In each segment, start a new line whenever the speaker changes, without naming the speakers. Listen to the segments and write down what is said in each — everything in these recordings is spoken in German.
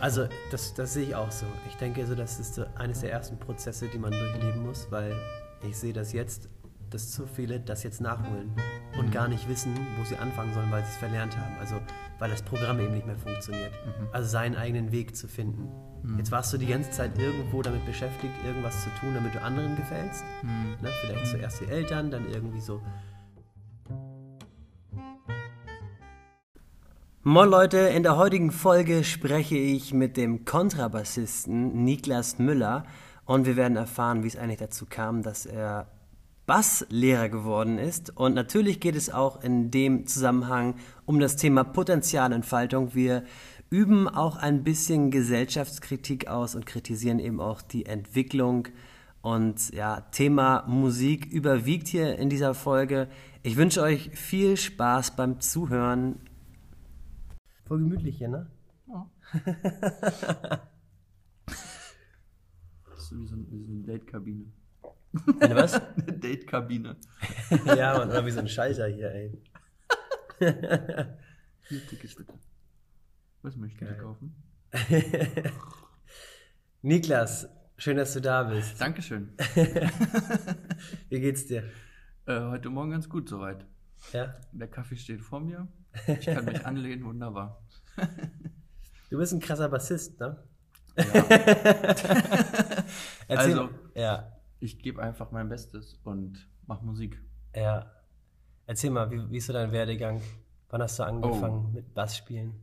Also, das, das sehe ich auch so. Ich denke, also, das ist so eines der ersten Prozesse, die man durchleben muss, weil ich sehe das jetzt, dass zu viele das jetzt nachholen und gar nicht wissen, wo sie anfangen sollen, weil sie es verlernt haben. Also, weil das Programm eben nicht mehr funktioniert. Also, seinen eigenen Weg zu finden. Jetzt warst du die ganze Zeit irgendwo damit beschäftigt, irgendwas zu tun, damit du anderen gefällst. Ne? Vielleicht zuerst die Eltern, dann irgendwie so Moin Leute, in der heutigen Folge spreche ich mit dem Kontrabassisten Niklas Müller und wir werden erfahren, wie es eigentlich dazu kam, dass er Basslehrer geworden ist. Und natürlich geht es auch in dem Zusammenhang um das Thema Potenzialentfaltung. Wir üben auch ein bisschen Gesellschaftskritik aus und kritisieren eben auch die Entwicklung. Und ja, Thema Musik überwiegt hier in dieser Folge. Ich wünsche euch viel Spaß beim Zuhören. Voll gemütlich hier, ne?
Ja. Das ist wie so, ein- wie so eine Date-Kabine.
Eine was?
Eine Date-Kabine.
ja, Mann, oder wie so ein Schalter hier, ey.
Hier, Tickets bitte. Was möchten. Sie kaufen?
Niklas, schön, dass du da bist.
Dankeschön.
Wie geht's dir?
Äh, heute Morgen ganz gut soweit.
Ja?
Der Kaffee steht vor mir. Ich kann mich anlehnen, wunderbar.
Du bist ein krasser Bassist, ne?
Ja.
Erzähl,
Also-
ja,
Ich gebe einfach mein Bestes und mache Musik.
ja. Erzähl mal, wie, wie ist so dein Werdegang? Wann hast du angefangen
Oh.
mit Bassspielen?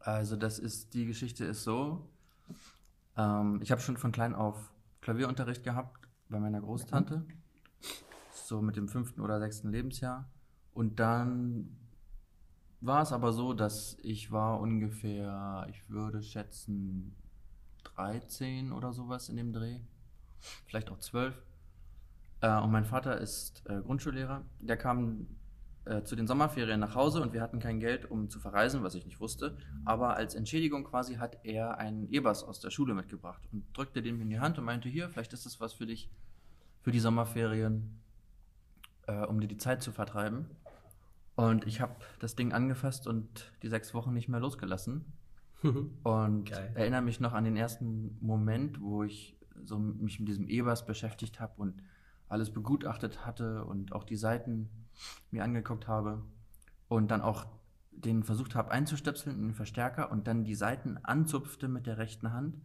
Also das ist, die Geschichte ist so, ähm, ich habe schon von klein auf Klavierunterricht gehabt bei meiner Großtante, so mit dem fünften oder sechsten Lebensjahr. Und dann war es aber so, dass ich war ungefähr, ich würde schätzen, 13 oder sowas in dem Dreh, vielleicht auch 12. Äh, und mein Vater ist äh, Grundschullehrer. Der kam äh, zu den Sommerferien nach Hause und wir hatten kein Geld, um zu verreisen, was ich nicht wusste. Aber als Entschädigung quasi hat er einen E-Bass aus der Schule mitgebracht und drückte den mir in die Hand und meinte, hier, vielleicht ist das was für dich, für die Sommerferien, äh, um dir die Zeit zu vertreiben. Und ich habe das Ding angefasst und die sechs Wochen nicht mehr losgelassen. Und
Geil.
erinnere mich noch an den ersten Moment, wo ich so mich mit diesem E-Bass beschäftigt habe und alles begutachtet hatte und auch die Seiten mir angeguckt habe und dann auch den versucht habe einzustöpseln in den Verstärker und dann die Seiten anzupfte mit der rechten Hand.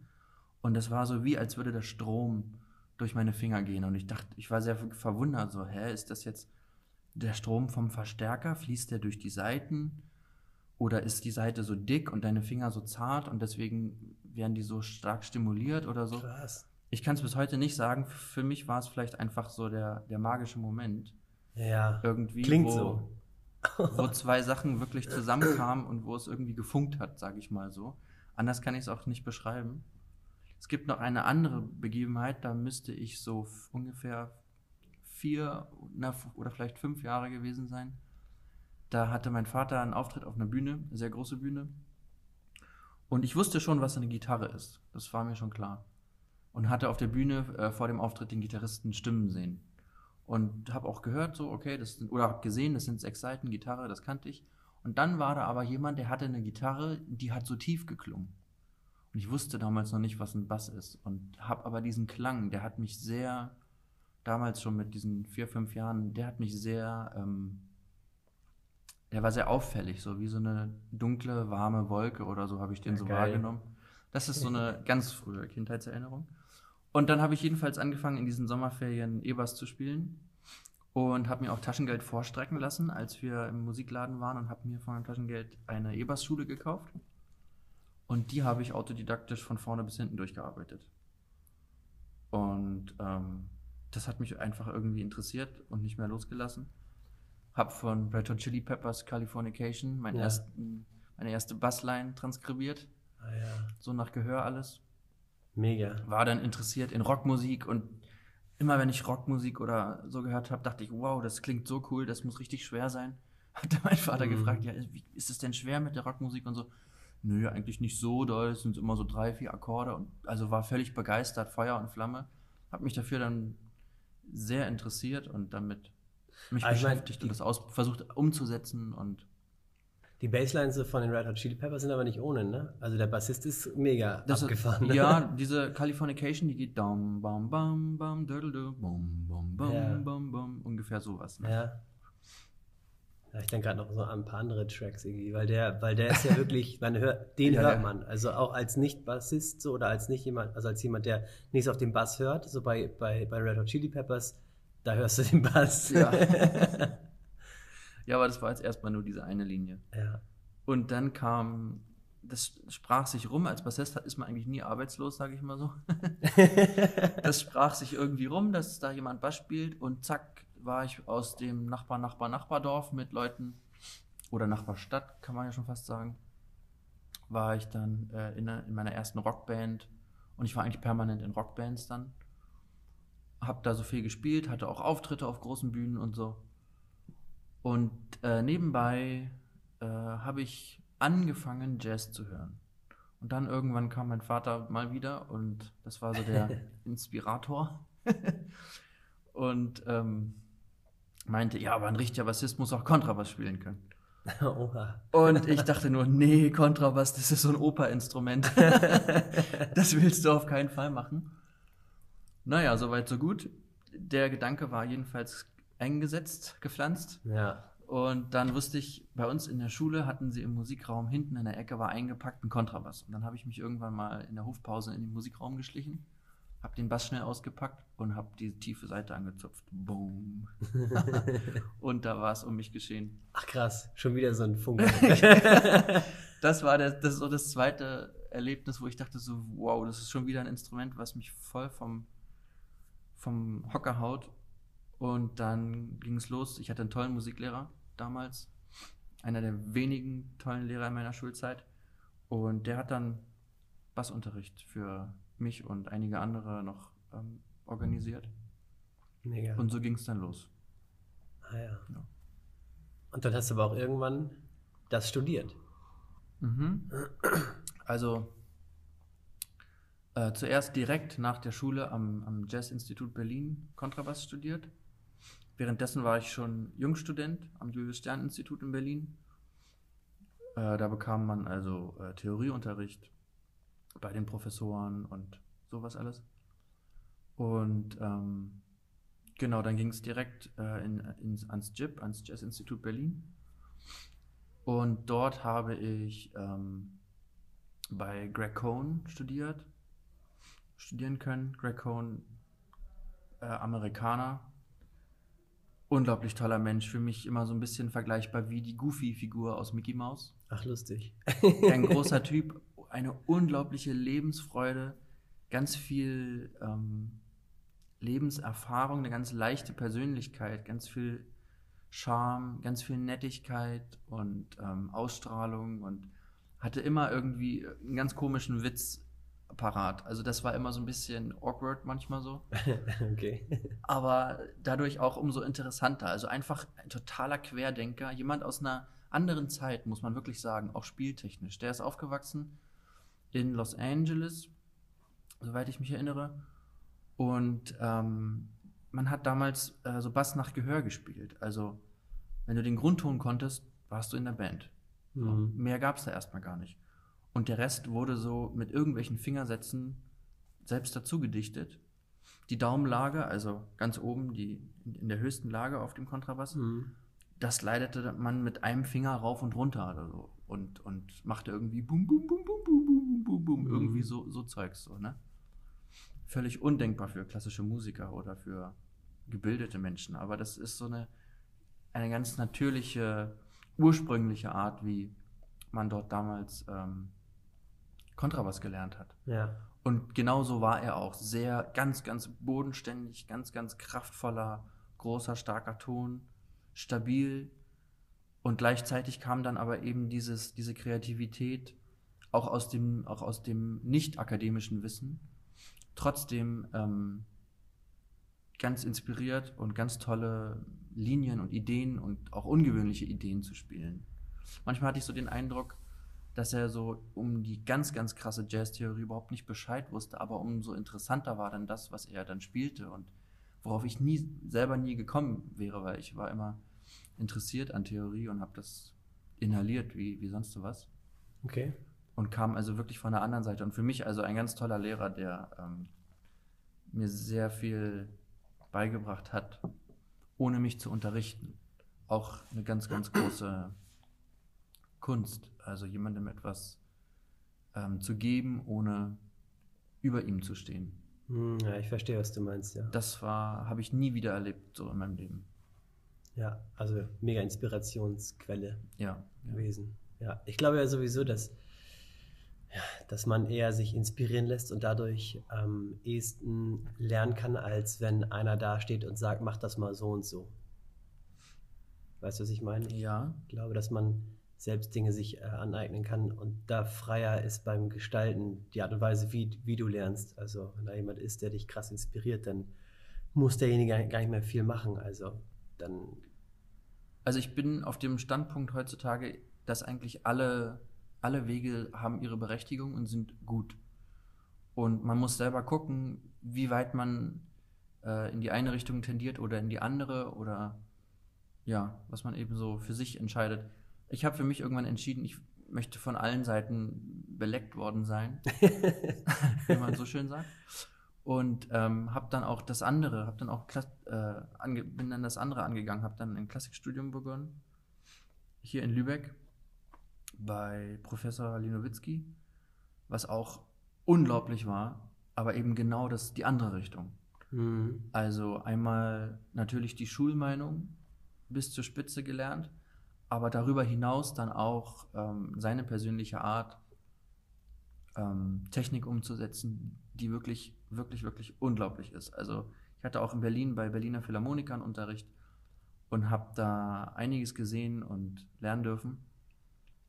Und das war so wie, als würde der Strom durch meine Finger gehen. Und ich dachte, ich war sehr verwundert, so, hä, ist das jetzt der Strom vom Verstärker? Fließt der durch die Seiten? Oder ist die Seite so dick und deine Finger so zart und deswegen werden die so stark stimuliert oder so?
Krass.
Ich kann es bis heute nicht sagen. Für mich war es vielleicht einfach so der, der magische Moment.
Ja.
Irgendwie,
Klingt
wo,
so.
wo zwei Sachen wirklich zusammenkamen und wo es irgendwie gefunkt hat, sage ich mal so. Anders kann ich es auch nicht beschreiben. Es gibt noch eine andere Begebenheit, da müsste ich so ungefähr vier na, oder vielleicht fünf Jahre gewesen sein. Da hatte mein Vater einen Auftritt auf einer Bühne, eine sehr große Bühne. Und ich wusste schon, was eine Gitarre ist. Das war mir schon klar. Und hatte auf der Bühne äh, vor dem Auftritt den Gitarristen stimmen sehen. Und habe auch gehört, so, okay, das sind, oder habe gesehen, das sind sechs Seiten Gitarre, das kannte ich. Und dann war da aber jemand, der hatte eine Gitarre, die hat so tief geklungen. Und ich wusste damals noch nicht, was ein Bass ist. Und habe aber diesen Klang, der hat mich sehr, damals schon mit diesen vier, fünf Jahren, der hat mich sehr, ähm, der war sehr auffällig, so wie so eine dunkle, warme Wolke oder so habe ich den
Ja,
so
geil.
wahrgenommen. Das ist so eine ganz frühe Kindheitserinnerung. Und dann habe ich jedenfalls angefangen, in diesen Sommerferien E-Bass zu spielen und habe mir auch Taschengeld vorstrecken lassen, als wir im Musikladen waren und habe mir von meinem Taschengeld eine E-Bass-Schule gekauft. Und die habe ich autodidaktisch von vorne bis hinten durchgearbeitet. Und ähm, das hat mich einfach irgendwie interessiert und nicht mehr losgelassen. Hab von Red Hot Chili Peppers Californication meinen
Ja.
ersten, meine erste Bassline transkribiert,
Ah, ja.
so nach Gehör alles
Mega.
war dann interessiert in Rockmusik und immer wenn ich Rockmusik oder so gehört habe, dachte ich, wow, das klingt so cool, das muss richtig schwer sein. Hat dann mein Vater
Mhm.
gefragt, ja, wie- ist es denn schwer mit der Rockmusik und so? Nö, eigentlich nicht so doll, es sind immer so drei, vier Akkorde und also war völlig begeistert, Feuer und Flamme. Hab mich dafür dann sehr interessiert und damit mich
Ah, ich mein,
beschäftigt und das aus, versucht umzusetzen und
Die Basslines von den Red Hot Chili Peppers sind aber nicht ohne, ne? Also der Bassist ist mega
Das
abgefahren.
Ist,
ne?
ja, diese Californication, die geht dam, bam, bam, bam, dödel, bam, bam, bam, bam, bam, ungefähr sowas. Ne?
Ja. Ja ich denke gerade noch so an ein paar andere Tracks irgendwie, weil der, weil der ist ja wirklich, man hört, den
Ja,
hört man. Also auch als Nicht-Bassist so oder als nicht jemand, also als jemand, der nichts auf den Bass hört, so bei, bei, bei Red Hot Chili Peppers, da hörst du den Bass.
Ja. ja, aber das war jetzt erstmal nur diese eine Linie.
ja.
Und dann kam, das sprach sich rum, als Bassist ist man eigentlich nie arbeitslos, sage ich mal so. das sprach sich irgendwie rum, dass da jemand Bass spielt und zack, war ich aus dem Nachbar, Nachbar, Nachbardorf mit Leuten oder Nachbarstadt, kann man ja schon fast sagen, war ich dann äh, in, in meiner ersten Rockband und ich war eigentlich permanent in Rockbands dann. Hab da so viel gespielt, hatte auch Auftritte auf großen Bühnen und so. Und äh, nebenbei äh, habe ich angefangen, Jazz zu hören. Und dann irgendwann kam mein Vater mal wieder und das war so der Inspirator. und ähm, meinte, ja, aber ein richtiger Bassist muss auch Kontrabass spielen können.
Oha.
Und ich dachte nur, nee, Kontrabass, das ist so ein Oper-Instrument. das willst du auf keinen Fall machen. Naja, soweit, so gut. Der Gedanke war jedenfalls eingesetzt, gepflanzt.
Ja.
Und dann wusste ich, bei uns in der Schule hatten sie im Musikraum hinten in der Ecke war eingepackt ein Kontrabass. Und dann habe ich mich irgendwann mal in der Hofpause in den Musikraum geschlichen, habe den Bass schnell ausgepackt und habe die tiefe Seite angezupft. Boom. und da war es um mich geschehen.
Ach krass, schon wieder so ein Funke.
Das war der, das so das zweite Erlebnis, wo ich dachte so, wow, das ist schon wieder ein Instrument, was mich voll vom, vom Hocker haut. Und dann ging es los. Ich hatte einen tollen Musiklehrer damals. Einer der wenigen tollen Lehrer in meiner Schulzeit. Und der hat dann Bassunterricht für mich und einige andere noch ähm, organisiert.
Mega.
Und so ging es dann los.
ah, ja.
Ja.
Und dann hast du aber auch irgendwann das studiert.
Mhm. Also äh, zuerst direkt nach der Schule am, am Jazz-Institut Berlin Kontrabass studiert. Währenddessen war ich schon Jungstudent am Julius-Stern-Institut in Berlin. Äh, da bekam man also äh, Theorieunterricht bei den Professoren und sowas alles. Und ähm, genau, dann ging es direkt äh, in, ins, ans JIP, ans Jazz-Institut Berlin. Und dort habe ich ähm, bei Greg Cohn studiert, studieren können. Greg Cohn, äh, Amerikaner, unglaublich toller Mensch, für mich immer so ein bisschen vergleichbar wie die Goofy-Figur aus Mickey Mouse.
Ach, lustig.
Ein großer Typ, eine unglaubliche Lebensfreude, ganz viel ähm, Lebenserfahrung, eine ganz leichte Persönlichkeit, ganz viel Charme, ganz viel Nettigkeit und ähm, Ausstrahlung und hatte immer irgendwie einen ganz komischen Witz parat. Also das war immer so ein bisschen awkward manchmal so,
okay.
aber dadurch auch umso interessanter. Also einfach ein totaler Querdenker, jemand aus einer anderen Zeit, muss man wirklich sagen, auch spieltechnisch. Der ist aufgewachsen in Los Angeles, soweit ich mich erinnere. Und ähm, man hat damals äh, so Bass nach Gehör gespielt. Also, wenn du den Grundton konntest, warst du in der Band.
Mhm.
Mehr gab es da erstmal gar nicht. Und der Rest wurde so mit irgendwelchen Fingersätzen selbst dazu gedichtet. Die Daumenlage, also ganz oben, die in der höchsten Lage auf dem Kontrabass,
Mhm.
das leitete man mit einem Finger rauf und runter oder so. Und, und machte irgendwie bum, bum, bum, bum, bum, bum, bum, bum,
Mhm.
irgendwie so, so Zeugs, so, ne? Völlig undenkbar für klassische Musiker oder für gebildete Menschen. Aber das ist so eine, eine ganz natürliche, ursprüngliche Art, wie man dort damals ähm, Kontrabass gelernt hat.
Ja.
Und genauso war er auch. Sehr, ganz, ganz bodenständig, ganz, ganz kraftvoller, großer, starker Ton, stabil. Und gleichzeitig kam dann aber eben dieses, diese Kreativität auch aus dem, auch aus dem nicht akademischen Wissen. Trotzdem ähm, ganz inspiriert und ganz tolle Linien und Ideen und auch ungewöhnliche Ideen zu spielen. Manchmal hatte ich so den Eindruck, dass er so um die ganz, ganz krasse Jazz-Theorie überhaupt nicht Bescheid wusste, aber umso interessanter war dann das, was er dann spielte und worauf ich nie selber nie gekommen wäre, weil ich war immer interessiert an Theorie und habe das inhaliert wie, wie sonst sowas.
Okay.
Und kam also wirklich von der anderen Seite. Und für mich also ein ganz toller Lehrer, der ähm, mir sehr viel beigebracht hat, ohne mich zu unterrichten. Auch eine ganz, ganz große Kunst. Also jemandem etwas ähm, zu geben, ohne über ihm zu stehen.
Hm, ja, ich verstehe, was du meinst, ja.
Das war, habe ich nie wieder erlebt, so in meinem Leben.
Ja, also mega Inspirationsquelle
Ja. ja.
gewesen. Ja, ich glaube ja sowieso, dass, ja, dass man eher sich inspirieren lässt und dadurch am ehesten lernen kann, als wenn einer da steht und sagt, mach das mal so und so. Weißt du, was ich meine?
Ja,
Ich glaube, dass man selbst Dinge sich äh, aneignen kann und da freier ist beim Gestalten die Art und Weise, wie, wie du lernst. Also wenn da jemand ist, der dich krass inspiriert, dann muss derjenige gar nicht mehr viel machen. Also dann,
Also ich bin auf dem Standpunkt heutzutage, dass eigentlich alle, alle Wege haben ihre Berechtigung und sind gut. Und man muss selber gucken, wie weit man äh, in die eine Richtung tendiert oder in die andere oder ja, was man eben so für sich entscheidet. Ich habe für mich irgendwann entschieden, ich möchte von allen Seiten beleckt worden sein, wie man so schön sagt. Und ähm, habe dann auch das andere, habe dann auch Klas äh, bin dann das andere angegangen, habe dann ein Klassikstudium begonnen, hier in Lübeck bei Professor Linowitzki, was auch unglaublich war, aber eben genau das die andere Richtung.
hm,
Also einmal natürlich die Schulmeinung bis zur Spitze gelernt, aber darüber hinaus dann auch ähm, seine persönliche Art, ähm, Technik umzusetzen, die wirklich, wirklich, wirklich unglaublich ist. Also ich hatte auch in Berlin bei Berliner Philharmonikern Unterricht und habe da einiges gesehen und lernen dürfen.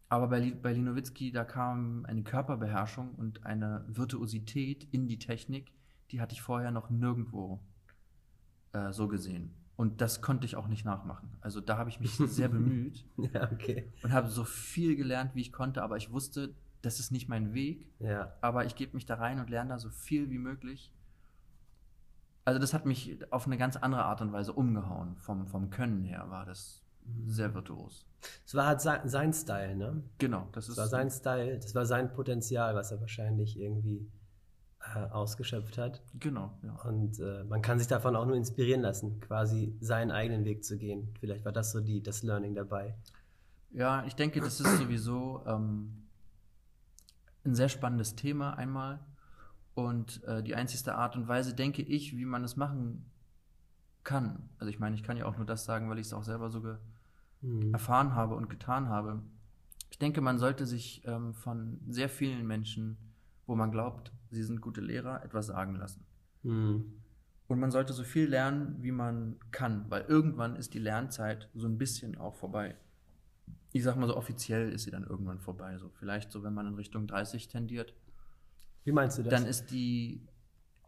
Aber bei, bei Linowitzki, da kam eine Körperbeherrschung und eine Virtuosität in die Technik, die hatte ich vorher noch nirgendwo äh, so gesehen. Und das konnte ich auch nicht nachmachen. Also da habe ich mich sehr bemüht
ja, okay.
und habe so viel gelernt, wie ich konnte, aber ich wusste, das ist nicht mein Weg,
Ja,
aber ich gebe mich da rein und lerne da so viel wie möglich. Also das hat mich auf eine ganz andere Art und Weise umgehauen. Vom, vom Können her war das sehr virtuos.
es war halt sein, sein Style, ne?
Genau, das
Das
ist
war sein Style, das war sein Potenzial, was er wahrscheinlich irgendwie äh, ausgeschöpft hat.
Genau, ja.
Und äh, man kann sich davon auch nur inspirieren lassen, quasi seinen eigenen Weg zu gehen. Vielleicht war das so die, das Learning dabei.
Ja, ich denke, das ist sowieso ähm, ein sehr spannendes Thema einmal. Und äh, die einzigste Art und Weise, denke ich, wie man es machen kann. Also ich meine, ich kann ja auch nur das sagen, weil ich es auch selber so ge
Hm.
erfahren habe und getan habe. Ich denke, man sollte sich ähm, von sehr vielen Menschen, wo man glaubt, sie sind gute Lehrer, etwas sagen lassen.
Hm.
Und man sollte so viel lernen, wie man kann, weil irgendwann ist die Lernzeit so ein bisschen auch vorbei. Ich sag mal so, offiziell ist sie dann irgendwann vorbei. So vielleicht so, wenn man in Richtung 30 tendiert,
Wie meinst du das?
dann ist die,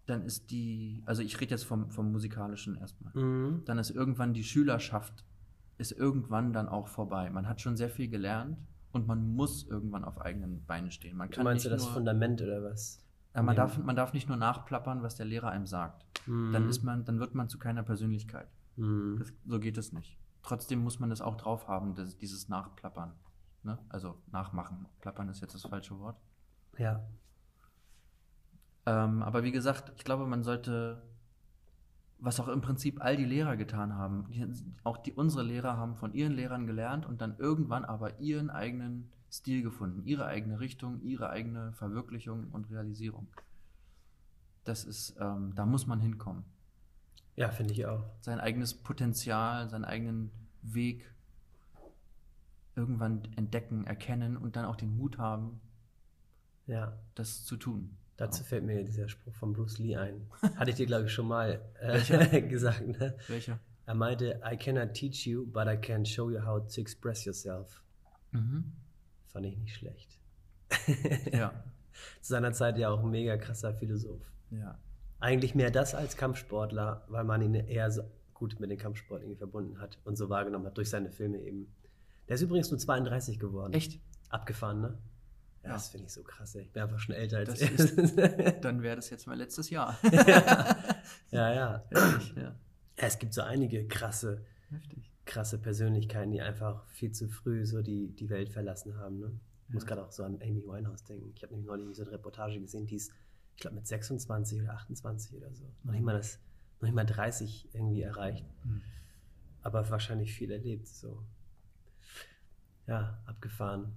dann ist die, also ich rede jetzt vom, vom musikalischen erstmal.
Mhm.
Dann ist irgendwann die Schülerschaft, ist irgendwann dann auch vorbei. Man hat schon sehr viel gelernt und man muss irgendwann auf eigenen Beinen stehen. Man
Du
kann
meinst du das
nur,
Fundament oder was?
ja, man, darf, man darf nicht nur nachplappern, was der Lehrer einem sagt.
Mhm.
Dann, ist man, dann wird man zu keiner Persönlichkeit.
Mhm.
Das, so geht es nicht. Trotzdem muss man das auch drauf haben, das, dieses Nachplappern. Ne? Also nachmachen. Plappern ist jetzt das falsche Wort.
Ja.
Ähm, aber wie gesagt, ich glaube, man sollte, was auch im Prinzip all die Lehrer getan haben, die, auch die unsere Lehrer haben von ihren Lehrern gelernt und dann irgendwann aber ihren eigenen Stil gefunden, ihre eigene Richtung, ihre eigene Verwirklichung und Realisierung. Das ist, ähm, da muss man hinkommen.
Ja, finde ich auch.
Sein eigenes Potenzial, seinen eigenen Weg irgendwann entdecken, erkennen und dann auch den Mut haben,
Ja.
das zu tun.
Dazu fällt mir dieser Spruch von Bruce Lee ein. Hatte ich dir, glaube ich, schon mal äh, gesagt. Ne?
Welcher?
Er meinte, I cannot teach you, but I can show you how to express yourself.
Mhm.
Fand ich nicht schlecht.
Ja.
Zu seiner Zeit ja auch ein mega krasser Philosoph.
Ja.
Eigentlich mehr das als Kampfsportler, weil man ihn eher so gut mit dem Kampfsport irgendwie verbunden hat und so wahrgenommen hat durch seine Filme eben. Der ist übrigens nur 32 geworden.
Echt?
Abgefahren, ne? Ja,
Ja.
das finde ich so krass, ey. Ich bin einfach schon älter als
Das
er.
Dann wäre das jetzt mal letztes Jahr.
ja, ja.
Heftig, ja.
Ja, es gibt so einige krasse
Heftig.
krasse Persönlichkeiten, die einfach viel zu früh so die, die Welt verlassen haben. Ne? Ich muss gerade auch so an Amy Winehouse denken. Ich habe nämlich neulich so eine Reportage gesehen, die ist, ich glaube, mit 26 oder 28 oder so. Noch nicht mal das, noch nicht mal 30 irgendwie erreicht.
Mhm.
Aber wahrscheinlich viel erlebt. So. Ja, abgefahren.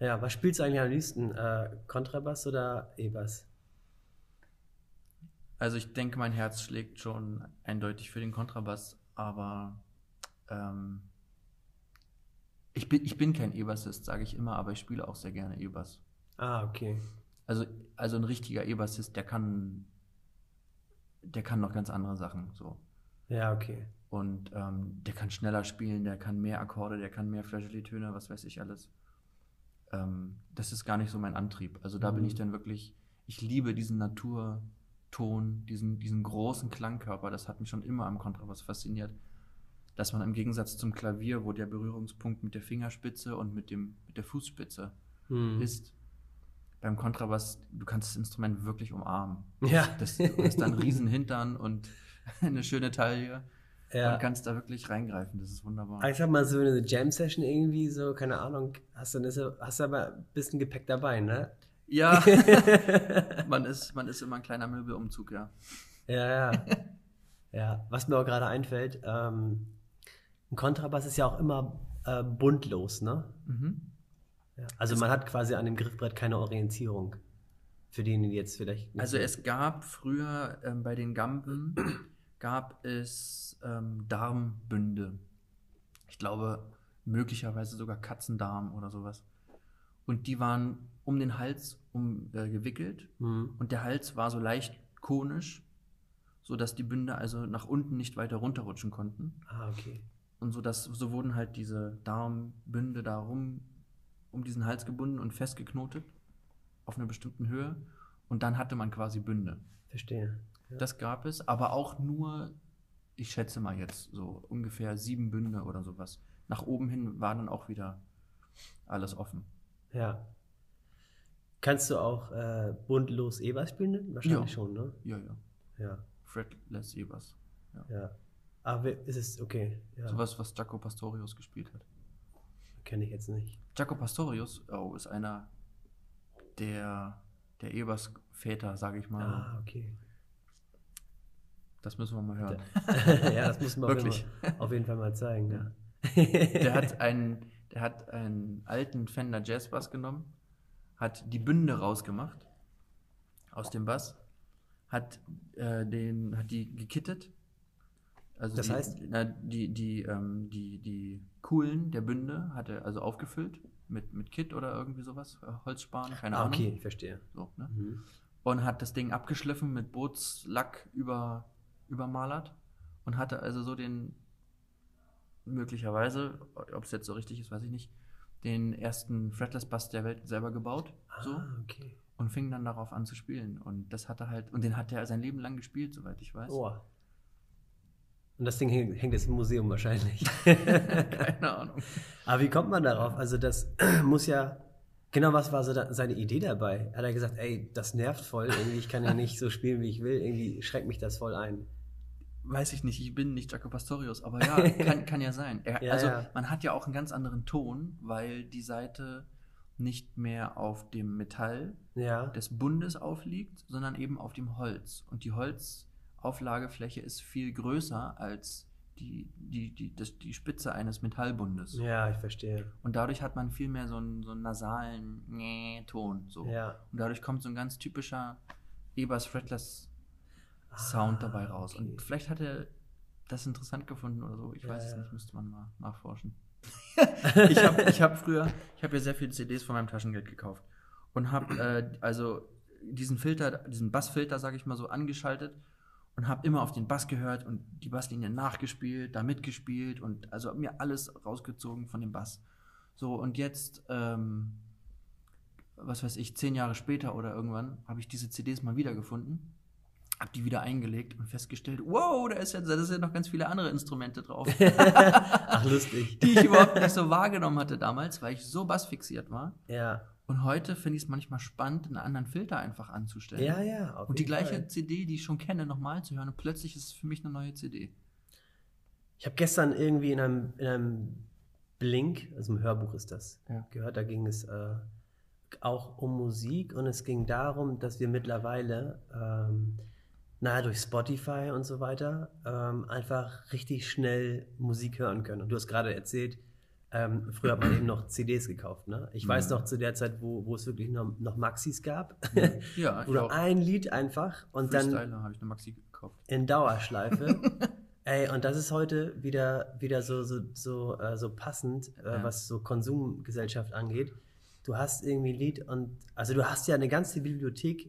Ja, was spielst du eigentlich am liebsten? Äh, Kontrabass oder E-Bass?
Also ich denke, mein Herz schlägt schon eindeutig für den Kontrabass, aber ähm, ich, bin, ich bin kein E-Bassist, sage ich immer, aber ich spiele auch sehr gerne E-Bass.
Ah, okay.
Also, also ein richtiger E-Bassist, der kann, der kann noch ganz andere Sachen. So.
Ja, okay.
Und ähm, der kann schneller spielen, der kann mehr Akkorde, der kann mehr Flageolet-Töne, was weiß ich alles. Ähm, das ist gar nicht so mein Antrieb. Also da bin
Mhm.
ich dann wirklich, ich liebe diesen Naturton, diesen, diesen großen Klangkörper. Das hat mich schon immer am Kontrabass fasziniert. Dass man im Gegensatz zum Klavier, wo der Berührungspunkt mit der Fingerspitze und mit, dem, mit der Fußspitze
Hm.
ist, beim Kontrabass, du kannst das Instrument wirklich umarmen.
Ja.
Das, du hast dann riesen Hintern und eine schöne Taille
ja.
und kannst da wirklich reingreifen. Das ist wunderbar.
Ich sag mal, so eine Jam-Session irgendwie, so, keine Ahnung, hast du, ist, hast du aber ein bisschen Gepäck dabei, ne?
Ja, man ist, man ist immer ein kleiner Möbelumzug, ja.
Ja, ja. ja, was mir auch gerade einfällt, ähm, ein Kontrabass ist ja auch immer äh, buntlos, ne?
Mhm.
Ja. Also man hat quasi an dem Griffbrett keine Orientierung. Für diejenigen, die jetzt vielleicht nicht
Also
so-
es gab früher ähm, bei den Gampen gab es ähm, Darmbünde. Ich glaube möglicherweise sogar Katzendarm oder sowas. Und die waren um den Hals um, äh, gewickelt
Hm.
und der Hals war so leicht konisch, sodass die Bünde also nach unten nicht weiter runterrutschen konnten.
Ah, okay.
Und so, dass, so wurden halt diese Darmbünde da rum um diesen Hals gebunden und festgeknotet auf einer bestimmten Höhe. Und dann hatte man quasi Bünde.
Verstehe. Ja.
Das gab es, aber auch nur, ich schätze mal jetzt, so ungefähr sieben Bünde oder sowas. Nach oben hin war dann auch wieder alles offen.
ja. Kannst du auch äh, buntlos E-Bass spielen? Wahrscheinlich
Ja.
schon, ne?
Ja, ja.
Ja.
Fretless E-Bass.
Ja. Aber ist es okay? Ja.
Sowas, was Jaco Pastorius gespielt hat.
Kenne ich jetzt nicht.
Jaco Pastorius oh, ist einer der, der E-Bass-Väter, sage ich mal.
Ah, okay.
Das müssen wir mal hören.
ja, das auf jeden,
Wirklich.
Fall, auf jeden Fall mal zeigen.
Ja. Der hat einen, der hat einen alten Fender Jazz Bass genommen, hat die Bünde rausgemacht aus dem Bass, hat äh, den, hat die gekittet. Also
Das
die,
heißt?
na, die, die, ähm, die, die Kuhlen der Bünde hat er also aufgefüllt mit, mit Kit oder irgendwie sowas, äh, Holzspan, keine
ah,
Ahnung.
okay, ich verstehe.
So, ne?
Mhm.
und hat das Ding abgeschliffen mit Bootslack über, übermalert und hatte also so den, möglicherweise, ob es jetzt so richtig ist, weiß ich nicht, den ersten Fretless Bass der Welt selber gebaut so,
Ah, okay.
und fing dann darauf an zu spielen. Und das hat er halt, und den hat er sein Leben lang gespielt, soweit ich weiß.
Oh. Und das Ding hängt, jetzt im Museum wahrscheinlich.
Keine Ahnung.
Aber wie kommt man darauf? Also das muss ja. Genau, was war so da, seine Idee dabei? Hat er gesagt, ey, das nervt voll, irgendwie, ich kann ja nicht so spielen, wie ich will, irgendwie schränkt mich das voll ein.
Weiß ich nicht, ich bin nicht Jaco Pastorius, aber ja, kann, kann ja sein. Er,
Ja,
also
ja.
man hat ja auch einen ganz anderen Ton, weil die Seite nicht mehr auf dem Metall
Ja.
des Bundes aufliegt, sondern eben auf dem Holz. Und die Holzauflagefläche ist viel größer als die, die, die, das, die Spitze eines Metallbundes.
Ja, ich verstehe.
Und dadurch hat man viel mehr so einen, so einen nasalen Nee-Ton. So.
Ja.
Und dadurch kommt so ein ganz typischer Ebers Fretless Sound
Ah,
dabei raus.
okay.
Und vielleicht hat er das interessant gefunden oder so. Ich
Ja,
weiß es
ja.
nicht, müsste man mal nachforschen. ich habe ich hab früher, ich habe ja sehr viele CDs von meinem Taschengeld gekauft und habe äh, also diesen Filter, diesen Bassfilter, sage ich mal so, angeschaltet und habe immer auf den Bass gehört und die Basslinie nachgespielt, da mitgespielt und also mir alles rausgezogen von dem Bass. So und jetzt, ähm, was weiß ich, zehn Jahre später oder irgendwann habe ich diese CDs mal wiedergefunden, habe die wieder eingelegt und festgestellt, wow, da ist ja, da sind ja noch ganz viele andere Instrumente drauf
Ach, lustig.
die ich überhaupt nicht so wahrgenommen hatte damals, weil ich so bassfixiert war.
Ja.
Und heute finde ich es manchmal spannend, einen anderen Filter einfach anzustellen.
Ja, ja.
Und die gleiche
Fall.
CD, die ich schon kenne, nochmal zu hören. Und plötzlich ist es für mich eine neue CD.
Ich habe gestern irgendwie in einem, in einem Blink, also im Hörbuch ist das,
Ja.
gehört, da ging es äh, auch um Musik und es ging darum, dass wir mittlerweile, ähm, naja, durch Spotify und so weiter, ähm, einfach richtig schnell Musik hören können. Und du hast gerade erzählt, ähm, früher hat man eben noch CDs gekauft. Ne? Ich weiß
Mhm.
noch zu der Zeit, wo, wo es wirklich noch, noch Maxis gab,
Ja,
oder ein Lied einfach und dann
Freestyler habe ich eine Maxi gekauft.
in Dauerschleife. Ey, und das ist heute wieder, wieder so, so, so, äh, so passend, äh,
Ja.
was so Konsumgesellschaft angeht. Du hast irgendwie ein Lied und, also du hast ja eine ganze Bibliothek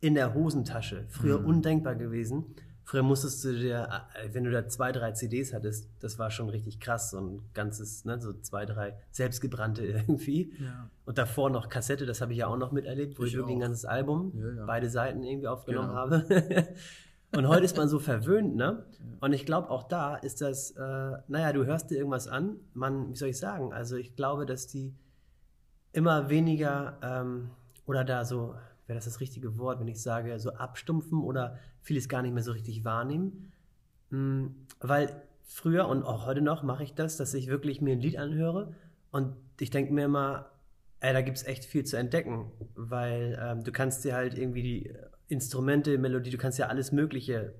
in der Hosentasche. Früher
Mhm.
undenkbar gewesen. Früher musstest du dir, äh, wenn du da zwei, drei CDs hattest, das war schon richtig krass, so ein ganzes, ne, so zwei, drei selbstgebrannte irgendwie.
Ja.
Und davor noch Kassette, das habe ich ja auch noch miterlebt, wo ich,
Ich
wirklich ein
auch.
ganzes Album,
Ja, ja.
beide Seiten irgendwie aufgenommen
Genau.
habe. Und heute ist man so verwöhnt, ne? Und ich glaube, auch da ist das, äh, naja, du hörst dir irgendwas an, man, wie soll ich sagen, also ich glaube, dass die immer weniger, ähm, oder da so, wäre das das richtige Wort, wenn ich sage, so abstumpfen oder vieles gar nicht mehr so richtig wahrnehmen. Mm, Weil früher und auch heute noch mache ich das, dass ich wirklich mir ein Lied anhöre und ich denke mir immer, ey, da gibt es echt viel zu entdecken, weil ähm, du kannst dir halt irgendwie die Instrumente, Melodie, du kannst ja alles Mögliche,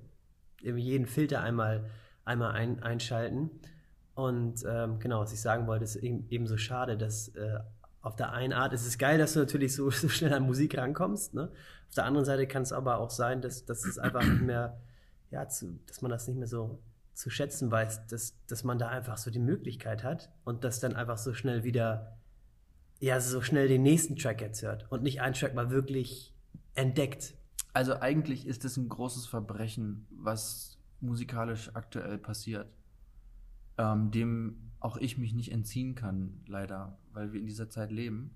jeden Filter einmal, einmal ein, einschalten. Und ähm, genau, was ich sagen wollte, ist eben, eben so schade, dass äh, auf der einen Art ist es geil, dass du natürlich so, so schnell an Musik rankommst. Ne? Auf der anderen Seite kann es aber auch sein, dass, dass es einfach nicht mehr, ja, zu, dass man das nicht mehr so zu schätzen weiß, dass, dass man da einfach so die Möglichkeit hat und das dann einfach so schnell wieder, ja, so schnell den nächsten Track jetzt hört und nicht einen Track mal wirklich entdeckt.
Also eigentlich ist es ein großes Verbrechen, was musikalisch aktuell passiert, ähm, dem auch ich mich nicht entziehen kann, leider, weil wir in dieser Zeit leben.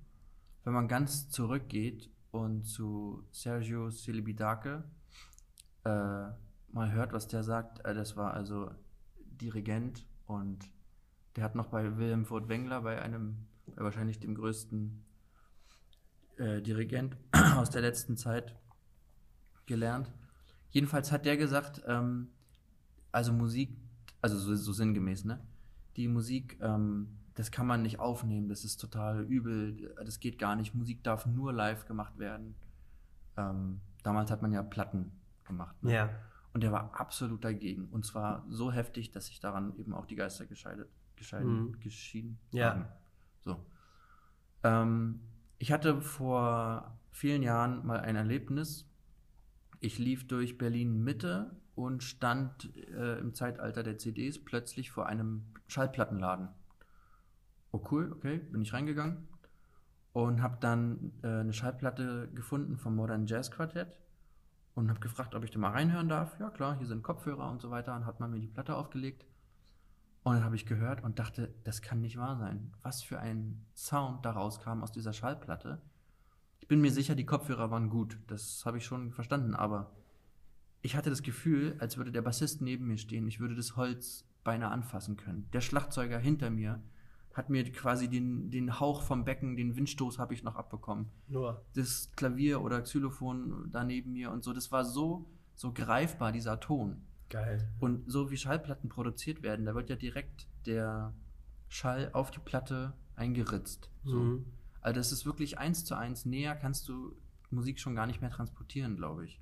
Wenn man ganz zurückgeht und zu Sergio Silibidake äh, mal hört, was der sagt, äh, das war also Dirigent und der hat noch bei Wilhelm Furt Wengler, bei einem, bei wahrscheinlich dem größten äh, Dirigent aus der letzten Zeit, gelernt. Jedenfalls hat der gesagt, ähm, also Musik, also so, so sinngemäß, ne? Die Musik, ähm, das kann man nicht aufnehmen, das ist total übel, das geht gar nicht. Musik darf nur live gemacht werden. Ähm, damals hat man ja Platten gemacht. Ne?
Ja.
Und der war absolut dagegen. Und zwar so heftig, dass sich daran eben auch die Geister gescheidet, gescheiden,
Mhm.
geschieden
Ja.
haben. So. Ähm, ich hatte vor vielen Jahren mal ein Erlebnis. Ich lief durch Berlin Mitte und stand äh, im Zeitalter der CDs plötzlich vor einem Schallplattenladen. Oh cool, okay, bin ich reingegangen und habe dann äh, eine Schallplatte gefunden vom Modern Jazz Quartett und habe gefragt, ob ich da mal reinhören darf. Ja klar, hier sind Kopfhörer und so weiter und hat man mir die Platte aufgelegt. Und dann habe ich gehört und dachte, das kann nicht wahr sein. Was für ein Sound daraus kam aus dieser Schallplatte. Ich bin mir sicher, die Kopfhörer waren gut. Das habe ich schon verstanden, aber ich hatte das Gefühl, als würde der Bassist neben mir stehen. Ich würde das Holz beinahe anfassen können. Der Schlagzeuger hinter mir hat mir quasi den, den Hauch vom Becken, den Windstoß habe ich noch abbekommen
Nur.
das Klavier oder Xylophon da neben mir und so. Das war so, so greifbar, dieser Ton.
Geil.
Und so wie Schallplatten produziert werden, da wird ja direkt der Schall auf die Platte eingeritzt. So.
Mhm.
Also das ist wirklich eins zu eins. Näher kannst du Musik schon gar nicht mehr transportieren, glaube ich.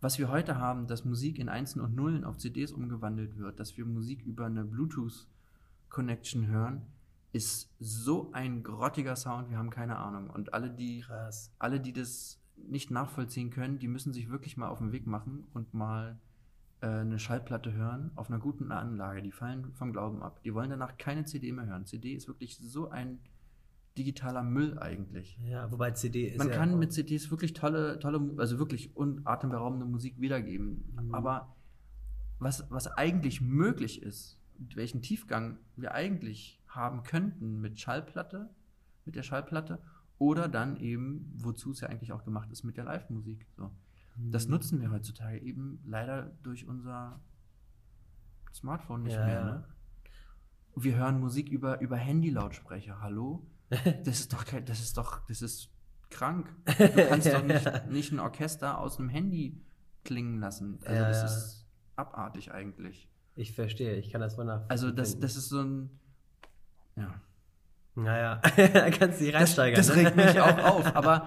Was wir heute haben, dass Musik in Einsen und Nullen auf CDs umgewandelt wird, dass wir Musik über eine Bluetooth-Connection hören, ist so ein grottiger Sound, wir haben keine Ahnung. Und alle, die
Krass.
alle, die das nicht nachvollziehen können, die müssen sich wirklich mal auf den Weg machen und mal äh, eine Schallplatte hören auf einer guten Anlage. Die fallen vom Glauben ab. Die wollen danach keine CD mehr hören. CD ist wirklich so ein digitaler Müll eigentlich.
Ja, wobei CD ist
Man
ja
kann mit CDs wirklich tolle, tolle, also wirklich un- atemberaubende Musik wiedergeben.
Mhm.
Aber was, was eigentlich möglich ist, welchen Tiefgang wir eigentlich haben könnten mit Schallplatte, mit der Schallplatte, oder dann eben, wozu es ja eigentlich auch gemacht ist, mit der Live-Musik. So. Das
Mhm.
nutzen wir heutzutage eben leider durch unser Smartphone nicht
Ja,
mehr. Ne? Wir hören Musik über, über Handy-Lautsprecher. Hallo? Das ist doch kein, das ist doch, das ist krank. Du kannst doch nicht, nicht ein Orchester aus einem Handy klingen lassen. Also
Ja,
das
ja.
ist abartig eigentlich.
Ich verstehe, ich kann das wohl nach.
Also das, das ist so ein, ja.
Naja, da kannst du dich
Das,
reinsteigern.
das
ne?
regt mich auch auf, aber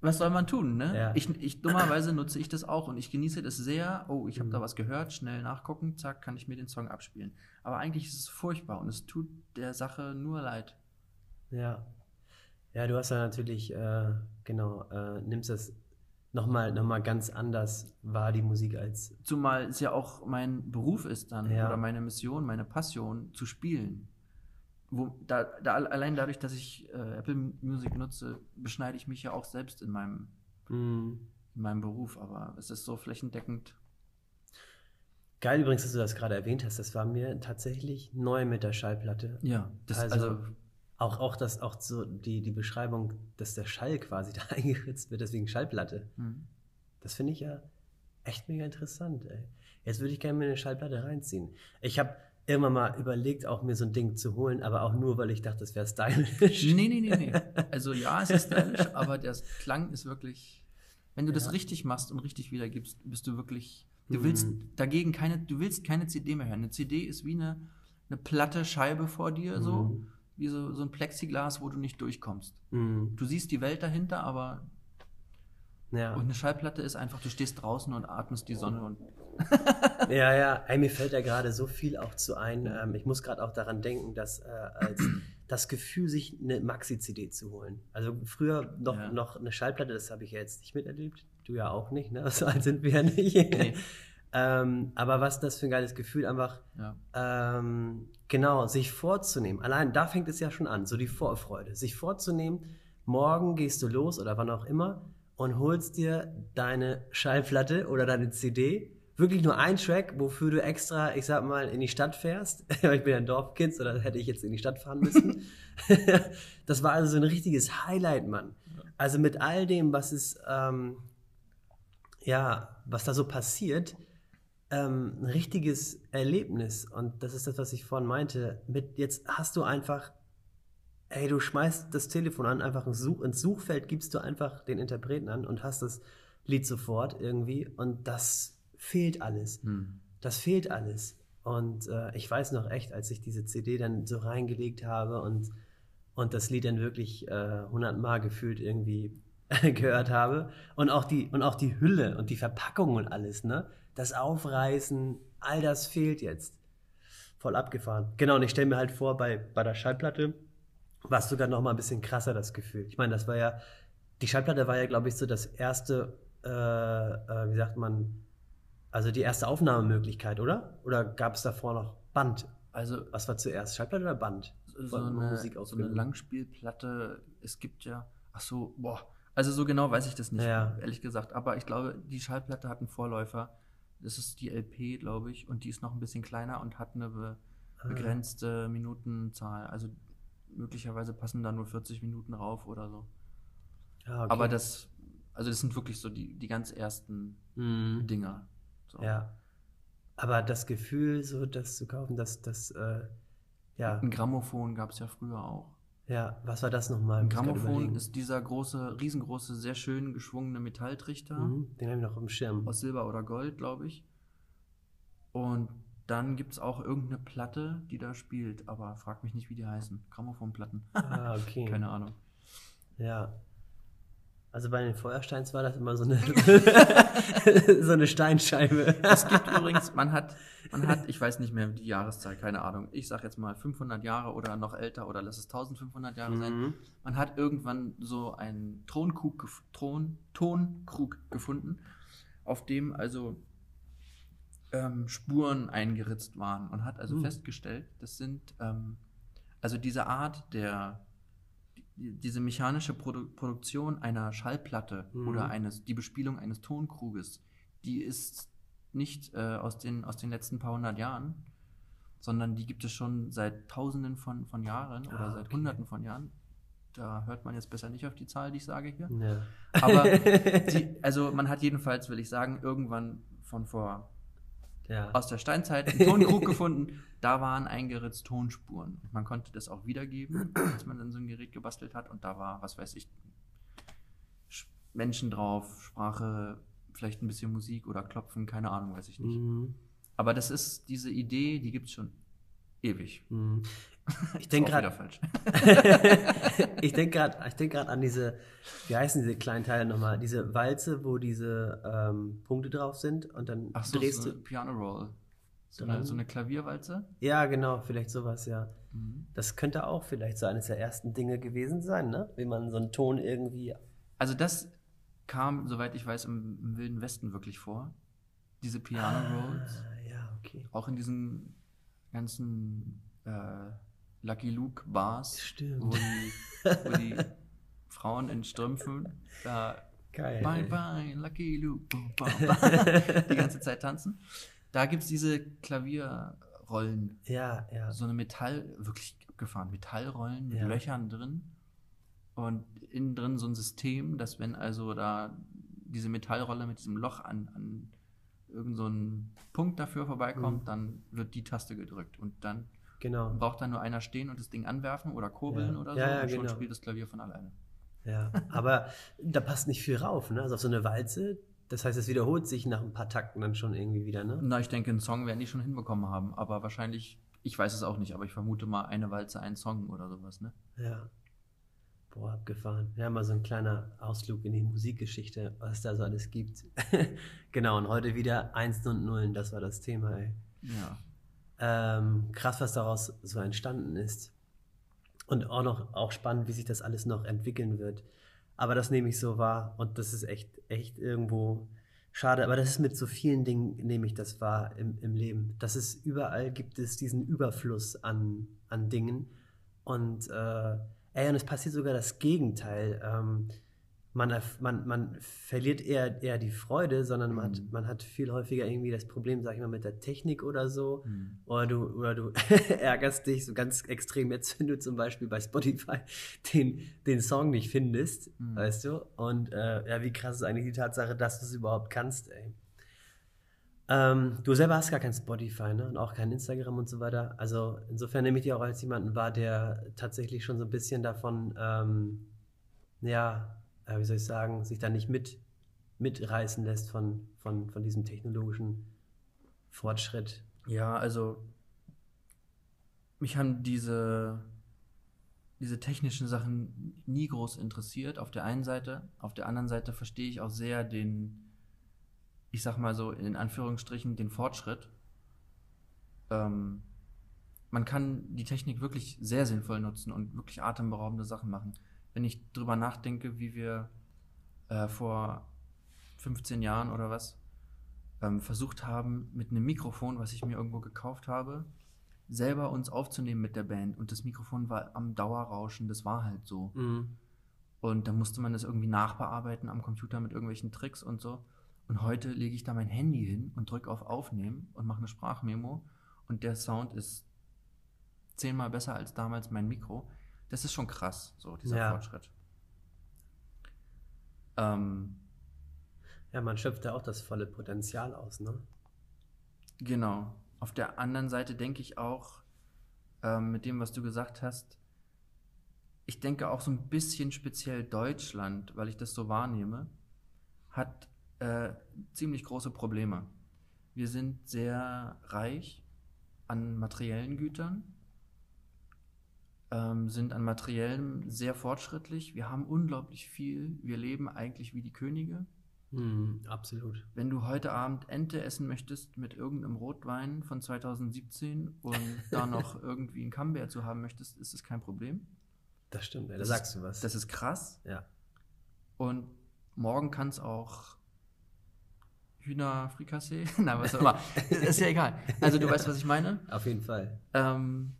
was soll man tun, ne?
Ja.
Ich, ich, dummerweise nutze ich das auch und ich genieße das sehr. Oh, ich habe
Mhm.
da was gehört, schnell nachgucken, zack, kann ich mir den Song abspielen. Aber eigentlich ist es furchtbar und es tut der Sache nur leid.
Ja. Ja, du hast ja natürlich, äh, genau, äh, nimmst das nochmal noch mal ganz anders wahr, die Musik, als.
Zumal es ja auch mein Beruf ist dann
Ja.
oder meine Mission, meine Passion zu spielen. Wo, da, da, allein dadurch, dass ich äh, Apple Music nutze, beschneide ich mich ja auch selbst in meinem,
Mm.
in meinem Beruf. Aber es ist so flächendeckend.
Geil übrigens, dass du das gerade erwähnt hast. Das war mir tatsächlich neu mit der Schallplatte.
Ja, das,
Also-
also,
Auch, auch, das, auch so die, die Beschreibung, dass der Schall quasi da eingeritzt wird, deswegen Schallplatte.
hm.
Das finde ich ja echt mega interessant, ey. Jetzt würde ich gerne mir eine Schallplatte reinziehen. Ich habe irgendwann mal überlegt, auch mir so ein Ding zu holen, aber auch nur, weil ich dachte, das wäre stylisch.
Nee, nee, nee, nee. Also ja, es ist stylisch, aber der Klang ist wirklich. Wenn du das
Ja.
richtig machst und richtig wiedergibst, bist du wirklich. Du
Mhm.
willst dagegen keine, du willst keine CD mehr hören. Eine CD ist wie eine, eine platte Scheibe vor dir, so,
Mhm.
Wie so, so ein Plexiglas, wo du nicht durchkommst.
Mm,
Du siehst die Welt dahinter, aber
ja.
und eine Schallplatte ist einfach, du stehst draußen und atmest die Sonne und
Ja, ja, ey, mir fällt da gerade so viel auch zu ein. Ähm, ich muss gerade auch daran denken, dass äh, als das Gefühl, sich eine Maxi-CD zu holen. Also früher noch,
Ja.
noch eine Schallplatte, das habe ich ja jetzt nicht miterlebt. Du ja auch nicht, ne? So alt sind wir ja nicht.
Nee.
Ähm, aber was das für ein geiles Gefühl, einfach
ja.
ähm, genau, sich vorzunehmen. Allein da fängt es ja schon an, so die Vorfreude. Sich vorzunehmen, morgen gehst du los oder wann auch immer und holst dir deine Schallplatte oder deine CD. Wirklich nur ein Track, wofür du extra, ich sag mal, in die Stadt fährst. ich bin ja ein Dorfkind, oder hätte ich jetzt in die Stadt fahren müssen. das war also so ein richtiges Highlight, Mann. Also mit all dem, was es, ähm, ja, was da so passiert, ähm, ein richtiges Erlebnis. Und das ist das, was ich vorhin meinte. Mit jetzt hast du einfach, ey, du schmeißt das Telefon an, einfach ins, Such, ins Suchfeld gibst du einfach den Interpreten an und hast das Lied sofort irgendwie. Und das fehlt alles.
Hm.
Das fehlt alles. Und äh, ich weiß noch echt, als ich diese CD dann so reingelegt habe und, und das Lied dann wirklich äh, hundertmal gefühlt irgendwie gehört habe. Und auch, die, und auch die Hülle und die Verpackung und alles, ne? Das Aufreißen, all das fehlt jetzt. Voll abgefahren. Genau, und ich stelle mir halt vor, bei, bei der Schallplatte war es sogar noch mal ein bisschen krasser, das Gefühl. Ich meine, das war ja, die Schallplatte war ja, glaube ich, so das erste, äh, äh, wie sagt man, also die erste Aufnahmemöglichkeit, oder? Oder gab es davor noch Band?
Also
Was war zuerst, Schallplatte oder Band?
so eine,
Musik
so eine? Langspielplatte, es gibt ja, ach so, boah, also so genau weiß ich das nicht,
Ja.
ehrlich gesagt, aber ich glaube, die Schallplatte hat einen Vorläufer, das ist die LP, glaube ich, und die ist noch ein bisschen kleiner und hat eine be
Ah.
begrenzte Minutenzahl, also möglicherweise passen da nur 40 Minuten rauf oder so.
Ja, okay.
Aber das, also das sind wirklich so die, die ganz ersten
Mhm.
Dinger. So.
Ja. Aber das Gefühl, so das zu kaufen, das, das, äh, ja,
Ein Grammophon gab es ja früher auch.
Ja, was war das nochmal?
Ein Grammophon ist dieser große, riesengroße, sehr schön geschwungene Metalltrichter.
Mhm, den habe ich noch im Schirm.
aus Silber oder Gold, glaube ich. Und dann gibt es auch irgendeine Platte, die da spielt, aber frag mich nicht, wie die heißen. Grammophonplatten.
Ah, okay.
Keine Ahnung.
Ja. Also bei den Feuersteins war das immer so eine, so eine Steinscheibe.
Es gibt übrigens, man hat, man hat, ich weiß nicht mehr die Jahreszahl, keine Ahnung. Ich sag jetzt mal 500 Jahre oder noch älter oder lass es 1500 Jahre sein.
Mhm.
Man hat irgendwann so einen Thronkrug, Thron, Tonkrug gefunden, auf dem also ähm, Spuren eingeritzt waren und hat also
Hm.
festgestellt, das sind ähm, also diese Art der diese mechanische Produ Produktion einer Schallplatte
Mhm.
oder eines die Bespielung eines Tonkruges, die ist nicht äh, aus den aus den letzten paar hundert Jahren, sondern die gibt es schon seit Tausenden von, von Jahren oder
Ah,
seit
okay.
Hunderten von Jahren. Da hört man jetzt besser nicht auf die Zahl, die ich sage hier.
Ja.
Aber die, also man hat jedenfalls, will ich sagen, irgendwann von vor
ja.
aus der Steinzeit einen Tonkrug gefunden. Da waren eingeritzt Tonspuren. Man konnte das auch wiedergeben, als man dann so ein Gerät gebastelt hat. Und da war, was weiß ich, Sch- Menschen drauf, Sprache, vielleicht ein bisschen Musik oder Klopfen, keine Ahnung, weiß ich nicht.
Mhm.
Aber das ist diese Idee, die gibt es schon ewig.
Mhm. Ich denke gerade,
falsch.
ich denke gerade, ich denke gerade an diese, wie heißen diese kleinen Teile nochmal? Diese Walze, wo diese ähm, Punkte drauf sind und dann
Ach so,
drehst
so
du.
eine Piano Roll. So
Dran.
eine, so eine Klavierwalze.
Ja, genau, vielleicht sowas, ja.
Mhm.
Das könnte auch vielleicht so eines der ersten Dinge gewesen sein, ne? Wie man so einen Ton irgendwie.
Also das kam, soweit ich weiß, im, im Wilden Westen wirklich vor. Diese Piano Rolls.
Ah, ja, okay.
Auch in diesen ganzen äh, Lucky Luke Bars,
Stimmt.
wo die, wo die Frauen in Strümpfen da
Geil.
Bye bye, Lucky Luke, bum, bum, bum, die ganze Zeit tanzen. Da gibt es diese Klavierrollen,
Ja, ja.
so eine Metall, wirklich abgefahren, Metallrollen mit
Ja.
Löchern drin und innen drin so ein System, dass wenn also da diese Metallrolle mit diesem Loch an, an irgendeinen so Punkt dafür vorbeikommt,
Mhm.
dann wird die Taste gedrückt und dann
Genau.
braucht dann nur einer stehen und das Ding anwerfen oder kurbeln
Ja.
oder so
Ja, ja,
und schon
genau.
spielt das Klavier von alleine.
Ja, aber da passt nicht viel rauf, ne? Also auf so eine Walze, das heißt, es wiederholt sich nach ein paar Takten dann schon irgendwie wieder, ne?
Na, ich denke, einen Song werden die schon hinbekommen haben, aber wahrscheinlich, ich weiß es auch nicht, aber ich vermute mal eine Walze, ein Song oder sowas, ne?
Ja. Boah, abgefahren. Ja, mal so ein kleiner Ausflug in die Musikgeschichte, was es da so alles gibt. genau, und heute wieder Einsen und Nullen, das war das Thema, ey.
Ja.
Ähm, krass, was daraus so entstanden ist. Und auch noch auch spannend, wie sich das alles noch entwickeln wird. Aber das nehme ich so wahr und das ist echt, echt irgendwo schade. Aber das ist mit so vielen Dingen, nehme ich das wahr im, im Leben. Das ist überall gibt es diesen Überfluss an, an Dingen. Und äh, ey, und es passiert sogar das Gegenteil. Ähm, man, man, man verliert eher, eher die Freude, sondern man, hat,
Mhm.
man hat viel häufiger irgendwie das Problem, sag ich mal, mit der Technik oder so.
Hm.
Oder du, oder du ärgerst dich so ganz extrem jetzt, wenn du zum Beispiel bei Spotify den, den Song nicht findest,
Mhm.
weißt du? Und äh, ja, wie krass ist eigentlich die Tatsache, dass du es überhaupt kannst, ey. Ähm, du selber hast gar kein Spotify, ne? Und auch kein Instagram und so weiter. Also insofern nehme ich dich auch als jemanden wahr, der tatsächlich schon so ein bisschen davon, ähm, ja, äh, wie soll ich sagen, sich da nicht mit, mitreißen lässt von, von, von diesem technologischen Fortschritt.
Ja, also mich haben diese, diese technischen Sachen nie groß interessiert, auf der einen Seite. Auf der anderen Seite verstehe ich auch sehr den, ich sag mal so in Anführungsstrichen, den Fortschritt. Ähm, man kann die Technik wirklich sehr sinnvoll nutzen und wirklich atemberaubende Sachen machen. Wenn ich drüber nachdenke, wie wir äh, vor 15 Jahren oder was ähm, versucht haben, mit einem Mikrofon, was ich mir irgendwo gekauft habe, selber uns aufzunehmen mit der Band. Und das Mikrofon war am Dauerrauschen, das war halt so.
Mhm.
Und dann musste man das irgendwie nachbearbeiten am Computer mit irgendwelchen Tricks und so. Und heute lege ich da mein Handy hin und drücke auf Aufnehmen und mache eine Sprachmemo. Und der Sound ist zehnmal besser als damals mein Mikro. Das ist schon krass, so dieser
Ja.
Fortschritt. Ähm,
Ja, man schöpft da auch das volle Potenzial aus, ne?
Genau. Auf der anderen Seite denke ich auch, ähm, mit dem, was du gesagt hast, ich denke auch so ein bisschen speziell Deutschland, weil ich das so wahrnehme, hat äh, ziemlich große Probleme. Wir sind sehr reich an materiellen Gütern, ähm, sind an materiellem sehr fortschrittlich. Wir haben unglaublich viel. Wir leben eigentlich wie die Könige.
Mhm, absolut.
Wenn du heute Abend Ente essen möchtest mit irgendeinem Rotwein von 2017 und da noch irgendwie einen Camembert zu haben möchtest, ist es kein Problem.
Das stimmt, ey, da
Das
sagst du was.
Das ist krass.
ja.
Und morgen kann es auch Hühnerfrikassee, na was auch immer. ist ja egal. Also du weißt, was ich meine.
Auf jeden Fall.
Ähm,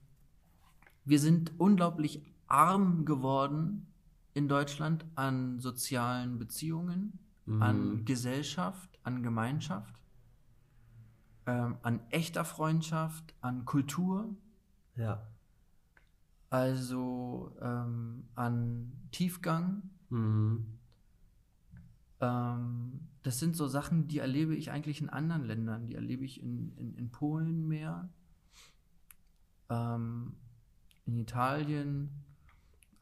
wir sind unglaublich arm geworden in Deutschland an sozialen Beziehungen, an
Mhm.
Gesellschaft, an Gemeinschaft, ähm, an echter Freundschaft, an Kultur,
Ja.
also ähm, an Tiefgang.
Mhm.
Ähm, das sind so Sachen, die erlebe ich eigentlich in anderen Ländern. Die erlebe ich in, in, in Polen mehr, ähm, in Italien.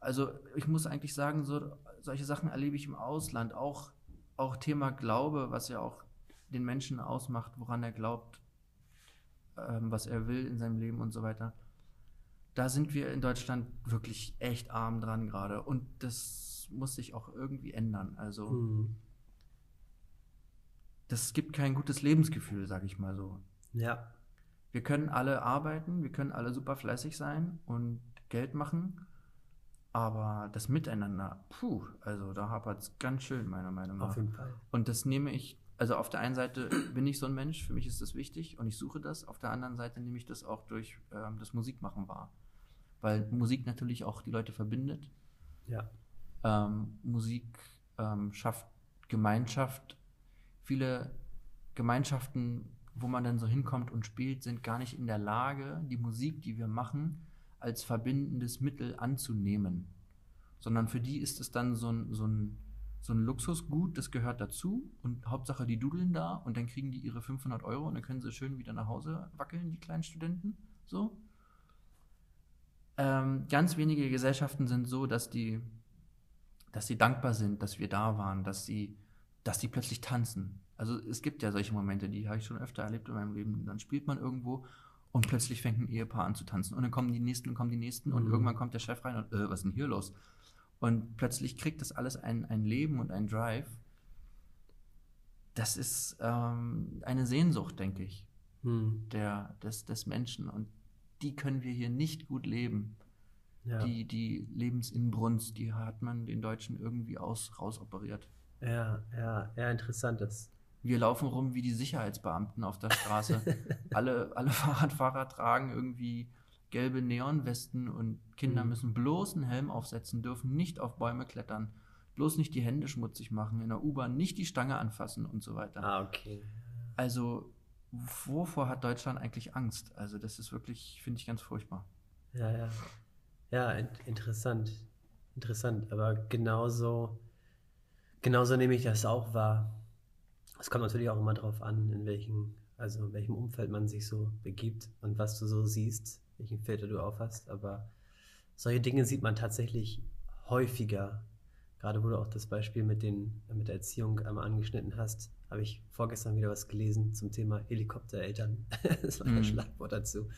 Also ich muss eigentlich sagen, so, solche Sachen erlebe ich im Ausland. Auch, auch Thema Glaube, was ja auch den Menschen ausmacht, woran er glaubt. ähm, was er will in seinem Leben und so weiter. Da sind wir in Deutschland wirklich echt arm dran gerade. Und das muss sich auch irgendwie ändern. Also,
Mhm.
das gibt kein gutes Lebensgefühl, sag ich mal so.
Ja.
Wir können alle arbeiten, wir können alle super fleißig sein und Geld machen, aber das Miteinander, puh, also da hapert es ganz schön, meiner Meinung nach.
Auf jeden Fall.
Und das nehme ich, also auf der einen Seite bin ich so ein Mensch, für mich ist das wichtig und ich suche das, auf der anderen Seite nehme ich das auch durch ähm, das Musikmachen wahr. Weil Musik natürlich auch die Leute verbindet.
Ja.
Ähm, Musik ähm, schafft Gemeinschaft. Viele Gemeinschaften, wo man dann so hinkommt und spielt, sind gar nicht in der Lage, die Musik, die wir machen, als verbindendes Mittel anzunehmen. Sondern für die ist es dann so ein, so ein, so ein Luxusgut, das gehört dazu und Hauptsache die dudeln da und dann kriegen die ihre 500 Euro und dann können sie schön wieder nach Hause wackeln, die kleinen Studenten. So. Ähm, ganz wenige Gesellschaften sind so, dass die, dass sie dankbar sind, dass wir da waren, dass sie, dass sie plötzlich tanzen. Also es gibt ja solche Momente, die habe ich schon öfter erlebt in meinem Leben. Dann spielt man irgendwo und plötzlich fängt ein Ehepaar an zu tanzen und dann kommen die nächsten und kommen die nächsten und
Mhm.
irgendwann kommt der Chef rein und äh, was ist denn hier los? Und plötzlich kriegt das alles ein, ein Leben und ein Drive. Das ist ähm, eine Sehnsucht, denke ich
Mhm.
der, des, des Menschen. Und die können wir hier nicht gut leben.
Ja.
Die, die Lebensinbrunst, die hat man den Deutschen irgendwie aus, rausoperiert.
ja, ja, ja, interessant das.
Wir laufen rum wie die Sicherheitsbeamten auf der Straße. alle, alle Fahrradfahrer tragen irgendwie gelbe Neonwesten und Kinder
Mhm.
müssen bloß einen Helm aufsetzen, dürfen nicht auf Bäume klettern, bloß nicht die Hände schmutzig machen, in der U-Bahn nicht die Stange anfassen und so weiter.
Ah, okay.
Also, wovor hat Deutschland eigentlich Angst? Also, das ist wirklich, finde ich, ganz furchtbar.
Ja, ja. Ja, in interessant. Interessant. Aber genauso, genauso nehme ich das auch wahr. Es kommt natürlich auch immer darauf an, in welchem, also in welchem Umfeld man sich so begibt und was du so siehst, welchen Filter du aufhast. Aber solche Dinge sieht man tatsächlich häufiger. Gerade wo du auch das Beispiel mit, den, mit der Erziehung einmal angeschnitten hast, habe ich vorgestern wieder was gelesen zum Thema Helikoptereltern. das war
Mhm.
das Schlagwort dazu.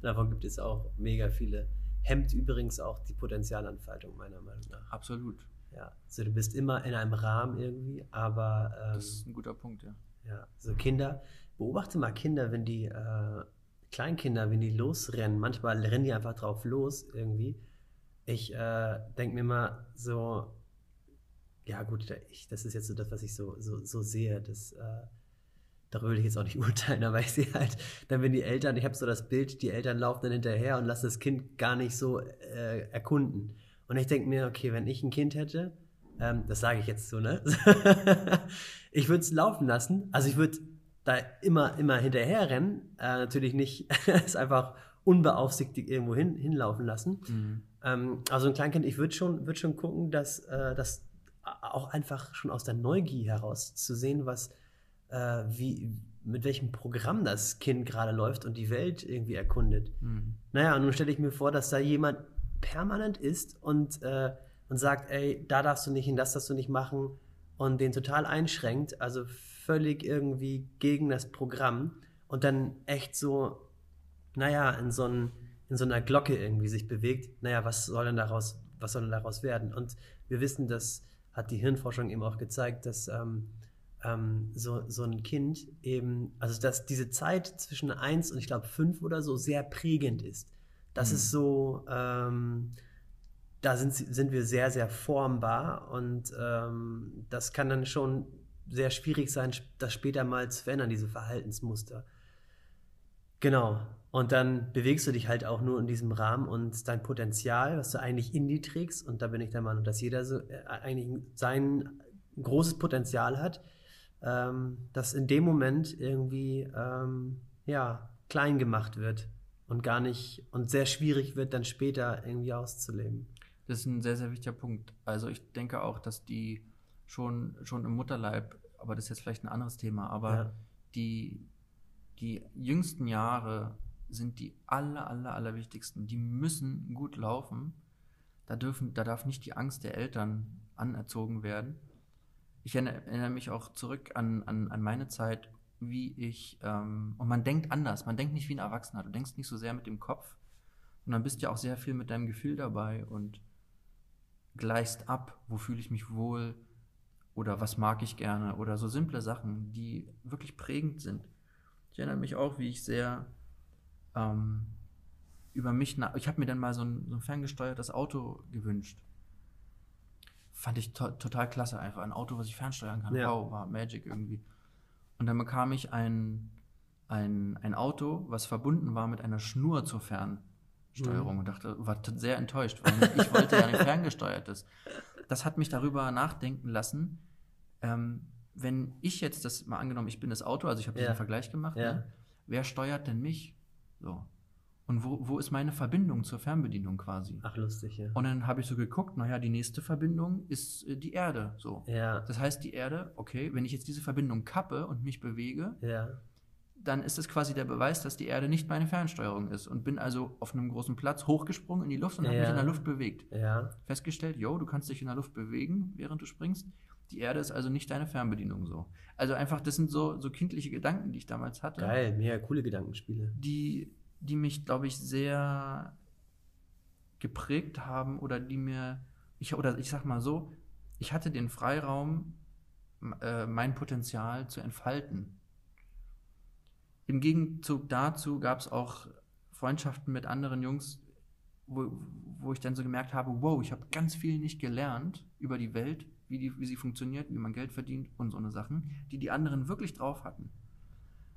Davon gibt es auch mega viele. Hemmt übrigens auch die Potenzialentfaltung, meiner Meinung nach.
Absolut.
Ja, also du bist immer in einem Rahmen irgendwie, aber ähm,
Das ist ein guter Punkt, ja.
ja, so Kinder, beobachte mal Kinder, wenn die, äh, Kleinkinder, wenn die losrennen, manchmal rennen die einfach drauf los irgendwie. Ich äh, denke mir mal so, ja gut, ich, das ist jetzt so das, was ich so, so, so sehe, das, äh, darüber will ich jetzt auch nicht urteilen, aber ich sehe halt, dann wenn die Eltern, ich habe so das Bild, die Eltern laufen dann hinterher und lassen das Kind gar nicht so äh, erkunden. Und ich denke mir, okay, wenn ich ein Kind hätte, ähm, das sage ich jetzt so, ne? ich würde es laufen lassen. Also ich würde da immer, immer hinterher rennen. Äh, natürlich nicht, es einfach unbeaufsichtigt irgendwo hin, hinlaufen lassen.
Mhm.
Ähm, also ein Kleinkind, ich würde schon, würd schon gucken, dass äh, das auch einfach schon aus der Neugier heraus zu sehen, was, äh, wie, mit welchem Programm das Kind gerade läuft und die Welt irgendwie erkundet.
Mhm.
Naja, und nun stelle ich mir vor, dass da jemand permanent ist und, äh, und sagt, ey, da darfst du nicht hin, das darfst du nicht machen und den total einschränkt, also völlig irgendwie gegen das Programm und dann echt so, naja, in so, ein, in so einer Glocke irgendwie sich bewegt. Naja, was soll denn daraus, was soll denn daraus werden? Und wir wissen, das hat die Hirnforschung eben auch gezeigt, dass ähm, ähm, so, so ein Kind eben, also dass diese Zeit zwischen 1 und ich glaube 5 oder so sehr prägend ist. Das
Mhm.
ist so, ähm, da sind, sind wir sehr, sehr formbar und ähm, das kann dann schon sehr schwierig sein, das später mal zu verändern, diese Verhaltensmuster. Genau. Und dann bewegst du dich halt auch nur in diesem Rahmen und dein Potenzial, was du eigentlich in die trägst, und da bin ich der Meinung, dass jeder so äh, eigentlich sein großes Potenzial hat, ähm, das in dem Moment irgendwie ähm, ja, klein gemacht wird und gar nicht und sehr schwierig wird, dann später irgendwie auszuleben.
Das ist ein sehr, sehr wichtiger Punkt. Also ich denke auch, dass die schon, schon im Mutterleib, aber das ist jetzt vielleicht ein anderes Thema, aber
Ja.
die, die jüngsten Jahre sind die aller, aller, aller wichtigsten. Die müssen gut laufen. Da, dürfen, da darf nicht die Angst der Eltern anerzogen werden. Ich erinnere, erinnere mich auch zurück an, an, an meine Zeit, wie ich, ähm, und man denkt anders, man denkt nicht wie ein Erwachsener, du denkst nicht so sehr mit dem Kopf, und dann bist du ja auch sehr viel mit deinem Gefühl dabei und gleichst ab, wo fühle ich mich wohl oder was mag ich gerne oder so simple Sachen, die wirklich prägend sind. Ich erinnere mich auch, wie ich sehr ähm, über mich nach. Ich habe mir dann mal so ein, so ein ferngesteuertes Auto gewünscht. Fand ich to total klasse, einfach ein Auto, was ich fernsteuern kann.
Ja.
Wow, war Magic irgendwie. Und dann bekam ich ein, ein, ein Auto, was verbunden war mit einer Schnur zur Fernsteuerung und dachte, war sehr enttäuscht, weil ich wollte ja ein ferngesteuertes. Das hat mich darüber nachdenken lassen, ähm, wenn ich jetzt das mal angenommen, ich bin das Auto, also ich habe
Ja.
diesen Vergleich gemacht,
Ja.
ne? wer steuert denn mich? So. Und wo, wo ist meine Verbindung zur Fernbedienung quasi?
Ach, lustig, ja.
Und dann habe ich so geguckt, naja, die nächste Verbindung ist äh, die Erde. So.
Ja,
Das heißt, die Erde, okay, wenn ich jetzt diese Verbindung kappe und mich bewege,
ja,
dann ist es quasi der Beweis, dass die Erde nicht meine Fernsteuerung ist. Und bin also auf einem großen Platz hochgesprungen in die Luft und habe mich in der Luft bewegt.
ja.
Festgestellt, yo, du kannst dich in der Luft bewegen, während du springst. Die Erde ist also nicht deine Fernbedienung so. Also einfach, das sind so, so kindliche Gedanken, die ich damals hatte
Geil, mega coole Gedankenspiele.
die, die mich, glaube ich, sehr geprägt haben oder die mir, ich, oder ich sag mal so, ich hatte den Freiraum, äh, mein Potenzial zu entfalten. Im Gegenzug dazu gab es auch Freundschaften mit anderen Jungs, wo, wo ich dann so gemerkt habe, wow, ich habe ganz viel nicht gelernt über die Welt, wie, die, wie sie funktioniert, wie man Geld verdient und so eine Sachen, die die anderen wirklich drauf hatten.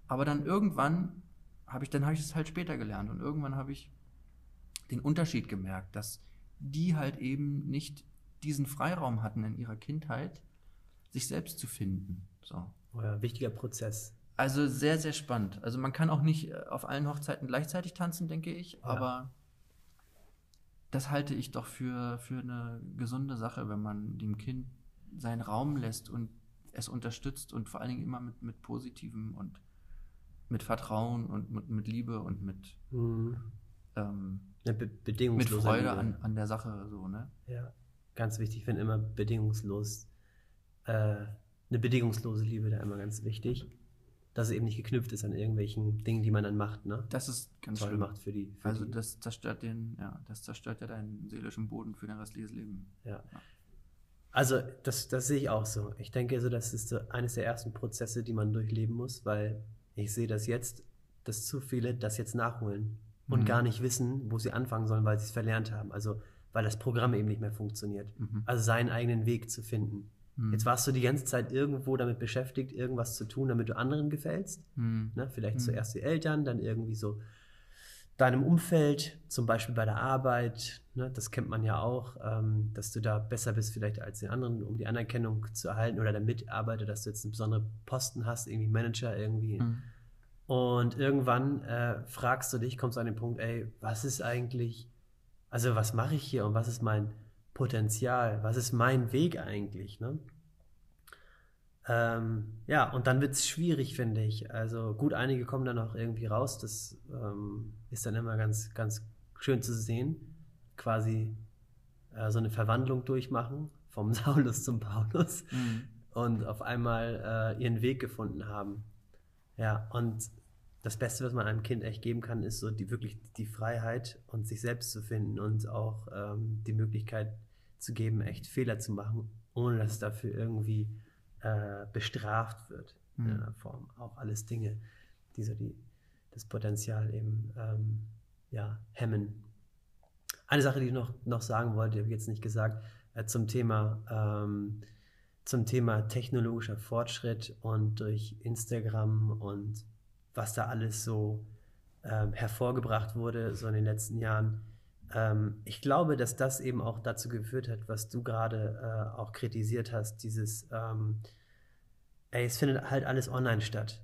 Aber dann irgendwann habe ich, dann habe ich es halt später gelernt und irgendwann habe ich den Unterschied gemerkt, dass die halt eben nicht diesen Freiraum hatten in ihrer Kindheit, sich selbst zu finden. So.
Oh ja, wichtiger Prozess.
Also sehr, sehr spannend. Also man kann auch nicht äh, auf allen Hochzeiten gleichzeitig tanzen, denke ich, aber das halte ich doch für, für eine gesunde Sache, wenn man dem Kind seinen Raum lässt und es unterstützt und vor allen Dingen immer mit, mit Positivem und mit Vertrauen und mit, mit Liebe und mit,
Mhm.
ähm,
Eine be
mit Freude an, an der Sache. So, ne?
Ja, ganz wichtig. Ich finde immer bedingungslos, äh, eine bedingungslose Liebe da immer ganz wichtig. Dass es eben nicht geknüpft ist an irgendwelchen Dingen, die man dann macht, ne?
Das ist ganz
Toll
schlimm.
macht für die. Für
Also
die.
das zerstört den, ja, das zerstört ja deinen seelischen Boden für dein restliches Leben.
Ja. Also, das, das sehe ich auch so. Ich denke, so, das ist so eines der ersten Prozesse, die man durchleben muss, weil ich sehe das jetzt, dass zu viele das jetzt nachholen und
Mhm.
gar nicht wissen, wo sie anfangen sollen, weil sie es verlernt haben. Also, weil das Programm eben nicht mehr funktioniert.
Mhm.
Also, seinen eigenen Weg zu finden.
Mhm.
Jetzt warst du die ganze Zeit irgendwo damit beschäftigt, irgendwas zu tun, damit du anderen gefällst.
Mhm.
Ne? Vielleicht
Mhm.
zuerst die Eltern, dann irgendwie so deinem Umfeld, zum Beispiel bei der Arbeit. Ne? Das kennt man ja auch, ähm, dass du da besser bist vielleicht als den anderen, um die Anerkennung zu erhalten oder der Mitarbeiter, dass du jetzt einen besonderen Posten hast, irgendwie Manager irgendwie.
Mhm.
Und irgendwann äh, fragst du dich, kommst du an den Punkt, ey, was ist eigentlich, also was mache ich hier und was ist mein Potenzial, was ist mein Weg eigentlich, ne? Ähm, ja, und dann wird es schwierig, finde ich. Also gut, einige kommen dann auch irgendwie raus. Das ähm, ist dann immer ganz, ganz schön zu sehen. Quasi äh, so eine Verwandlung durchmachen, vom Saulus zum Paulus
Mhm.
und auf einmal äh, ihren Weg gefunden haben. Ja, und das Beste, was man einem Kind echt geben kann, ist so die wirklich die Freiheit und sich selbst zu finden und auch ähm, die Möglichkeit zu geben, echt Fehler zu machen, ohne dass dafür irgendwie äh, bestraft wird.
Mhm.
In einer Form. Auch alles Dinge, die so die, das Potenzial eben ähm, ja, hemmen. Eine Sache, die ich noch, noch sagen wollte, habe ich jetzt nicht gesagt, äh, zum Thema ähm, zum Thema technologischer Fortschritt und durch Instagram und was da alles so ähm, hervorgebracht wurde, so in den letzten Jahren. Ähm, ich glaube, dass das eben auch dazu geführt hat, was du gerade äh, auch kritisiert hast, dieses, ähm, ey, es findet halt alles online statt.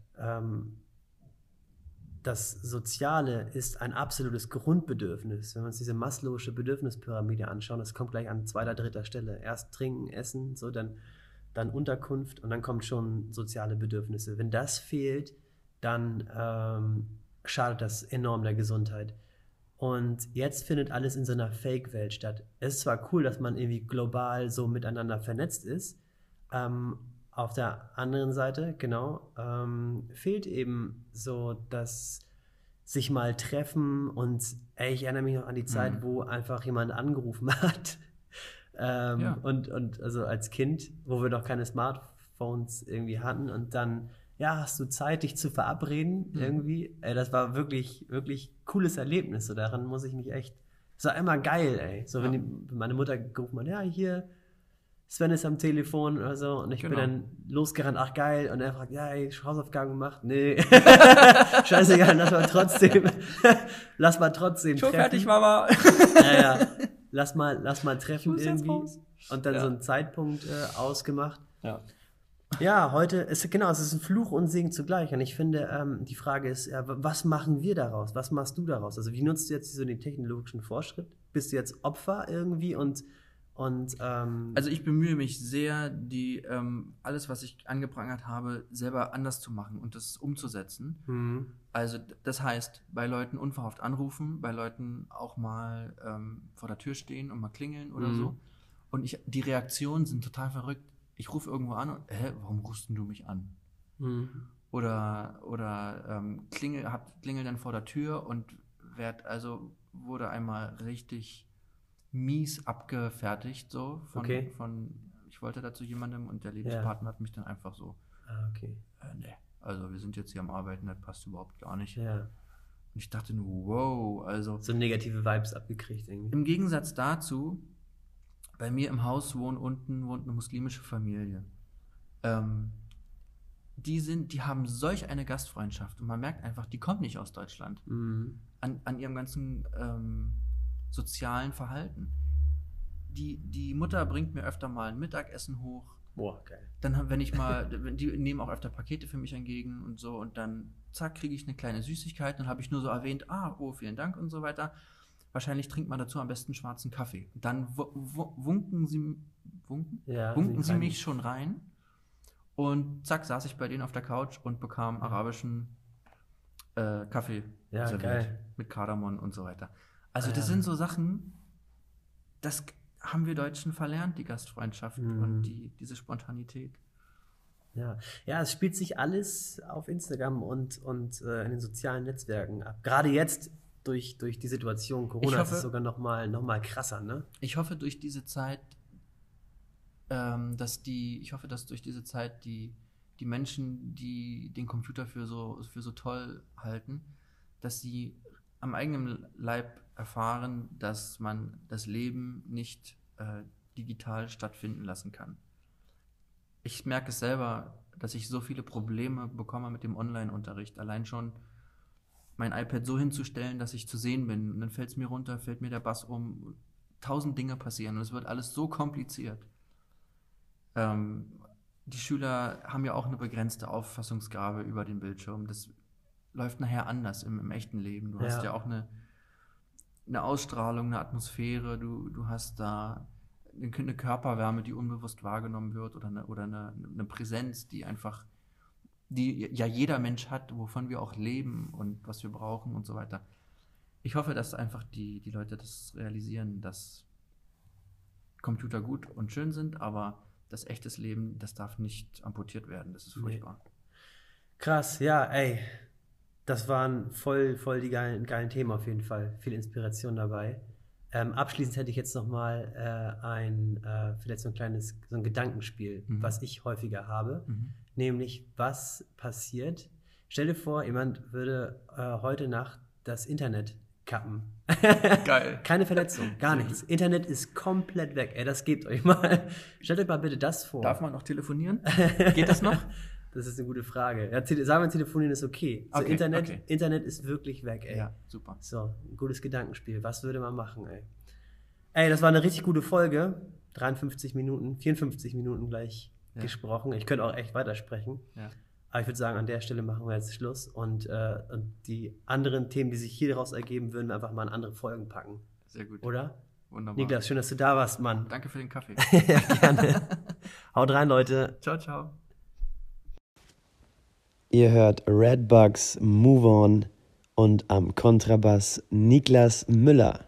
Das Soziale ist ein absolutes Grundbedürfnis. Wenn wir uns diese Maslow'sche Bedürfnispyramide anschauen, das kommt gleich an zweiter, dritter Stelle. Erst trinken, essen, so dann, dann Unterkunft und dann kommt schon soziale Bedürfnisse. Wenn das fehlt, dann ähm, schadet das enorm der Gesundheit. Und jetzt findet alles in so einer Fake-Welt statt. Es ist zwar cool, dass man irgendwie global so miteinander vernetzt ist, ähm, auf der anderen Seite, genau, ähm, fehlt eben so das sich mal treffen und ey, ich erinnere mich noch an die Zeit,
Mhm.
wo einfach jemand angerufen hat. ähm,
Ja.
und, und also als Kind, wo wir noch keine Smartphones irgendwie hatten und dann, ja, hast du Zeit, dich zu verabreden
Mhm.
irgendwie? Ey, das war wirklich, wirklich cooles Erlebnis. So daran muss ich mich echt. Es war immer geil, ey. So, wenn,
Ja.
die, wenn meine Mutter gerufen hat, ja, hier, Sven ist am Telefon oder so und ich bin
Genau.
dann losgerannt, ach geil, und er fragt, ja, ey, Hausaufgaben gemacht? Nee. Scheißegal, lass mal trotzdem, lass mal trotzdem
Schon
treffen.
fertig, Mama.
Ja, ja. Lass mal, lass mal treffen irgendwie. Und dann
Ja.
so einen Zeitpunkt äh, ausgemacht.
Ja.
Ja, heute ist genau, es ist ein Fluch und Segen zugleich. Und ich finde, ähm, die Frage ist, w- was machen wir daraus? Was machst du daraus? Also wie nutzt du jetzt so den technologischen Fortschritt? Bist du jetzt Opfer irgendwie und und ähm,
Also ich bemühe mich sehr, die ähm, alles, was ich angeprangert habe, selber anders zu machen und das umzusetzen.
hm,
Also das heißt, bei Leuten unverhofft anrufen, bei Leuten auch mal ähm, vor der Tür stehen und mal klingeln oder
Mhm.
so. Und ich, die Reaktionen sind total verrückt. Ich rufe irgendwo an und, hä, warum rufst du mich an?
hm,
Oder, oder ähm, klingel, hab, klingel dann vor der Tür und werd, also wurde einmal richtig mies abgefertigt, so von,
Okay.
von ich wollte da zu jemandem und der Lebenspartner hat mich dann einfach so,
ah, okay.
äh, nee, also wir sind jetzt hier am Arbeiten, das passt überhaupt gar nicht.
Ja.
Und ich dachte nur, wow, also
So negative Vibes abgekriegt irgendwie.
im Gegensatz dazu, bei mir im Haus wohnt unten wohnt eine muslimische Familie. Ähm, die sind, die haben solch eine Gastfreundschaft und man merkt einfach, die kommen nicht aus Deutschland
Mhm.
an, an ihrem ganzen ähm, sozialen Verhalten. Die, die Mutter bringt mir öfter mal ein Mittagessen hoch.
Boah, geil.
Dann, wenn ich mal, die nehmen auch öfter Pakete für mich entgegen und so und dann, zack, kriege ich eine kleine Süßigkeit. Dann habe ich nur so erwähnt, ah, oh, vielen Dank und so weiter. Wahrscheinlich trinkt man dazu am besten schwarzen Kaffee. Dann wu- wu- wunken sie, wunken?
Ja,
Wunken sie
rein.
mich schon rein. Und zack, saß ich bei denen auf der Couch und bekam arabischen äh, Kaffee
Ja, geil.
mit Kardamom und so weiter. Also das
ja.
sind so Sachen, das haben wir Deutschen verlernt, die Gastfreundschaft
Mhm.
und die, diese Spontanität.
Ja. ja, es spielt sich alles auf Instagram und, und äh, in den sozialen Netzwerken ab. Gerade jetzt durch, durch die Situation Corona
Ich
ist
hoffe-
es sogar noch mal, noch mal krasser, ne?
Ich hoffe durch diese Zeit, ähm, dass die, ich hoffe, dass durch diese Zeit die, die Menschen, die den Computer für so, für so toll halten, dass sie am eigenen Leib erfahren, dass man das Leben nicht äh, digital stattfinden lassen kann. Ich merke es selber, dass ich so viele Probleme bekomme mit dem Online-Unterricht. Allein schon mein iPad so hinzustellen, dass ich zu sehen bin. Und dann fällt es mir runter, fällt mir der Bass um. Tausend Dinge passieren und es wird alles so kompliziert. Ähm, die Schüler haben ja auch eine begrenzte Auffassungsgabe über den Bildschirm. Das läuft nachher anders im, im echten Leben. Du hast
Ja.
ja auch eine, eine Ausstrahlung, eine Atmosphäre, du, du hast da eine, Körperwärme, die unbewusst wahrgenommen wird oder eine, oder eine, eine Präsenz, die einfach, die ja jeder Mensch hat, wovon wir auch leben und was wir brauchen und so weiter. Ich hoffe, dass einfach die, die Leute das realisieren, dass Computer gut und schön sind, aber das echtes Leben, das darf nicht amputiert werden. Das ist
Nee.
furchtbar.
Krass, ja, ey. Das waren voll, voll die geilen, geilen Themen auf jeden Fall. Viel Inspiration dabei. Ähm, abschließend hätte ich jetzt noch mal äh, ein, äh, vielleicht so ein kleines, so ein Gedankenspiel,
Mhm.
was ich häufiger habe.
Mhm.
Nämlich, was passiert? Stell dir vor, jemand würde äh, heute Nacht das Internet kappen.
Geil.
Keine Verletzung, gar nichts. Internet ist komplett weg. Ey, das gebt euch mal. Stellt euch mal bitte das vor.
Darf man noch telefonieren? Geht das noch?
Das ist eine gute Frage. Ja, sagen wir, telefonieren ist okay. So,
Okay,
Internet,
okay.
Internet ist wirklich weg, ey.
Ja, super.
So, ein gutes Gedankenspiel. Was würde man machen, ey? Ey, das war eine richtig gute Folge. 53 Minuten, 54 Minuten gleich
Ja.
gesprochen. Ich könnte auch echt weitersprechen.
Ja.
Aber ich würde sagen, an der Stelle machen wir jetzt Schluss. Und, äh, und die anderen Themen, die sich hier daraus ergeben, würden wir einfach mal in andere Folgen packen.
Sehr gut.
Oder?
Wunderbar.
Niklas, schön, dass du da warst, Mann.
Danke für den Kaffee.
ja, gerne. Haut rein, Leute.
ciao, ciao.
Ihr hört Redbugs Move On und am Kontrabass Niklas Müller.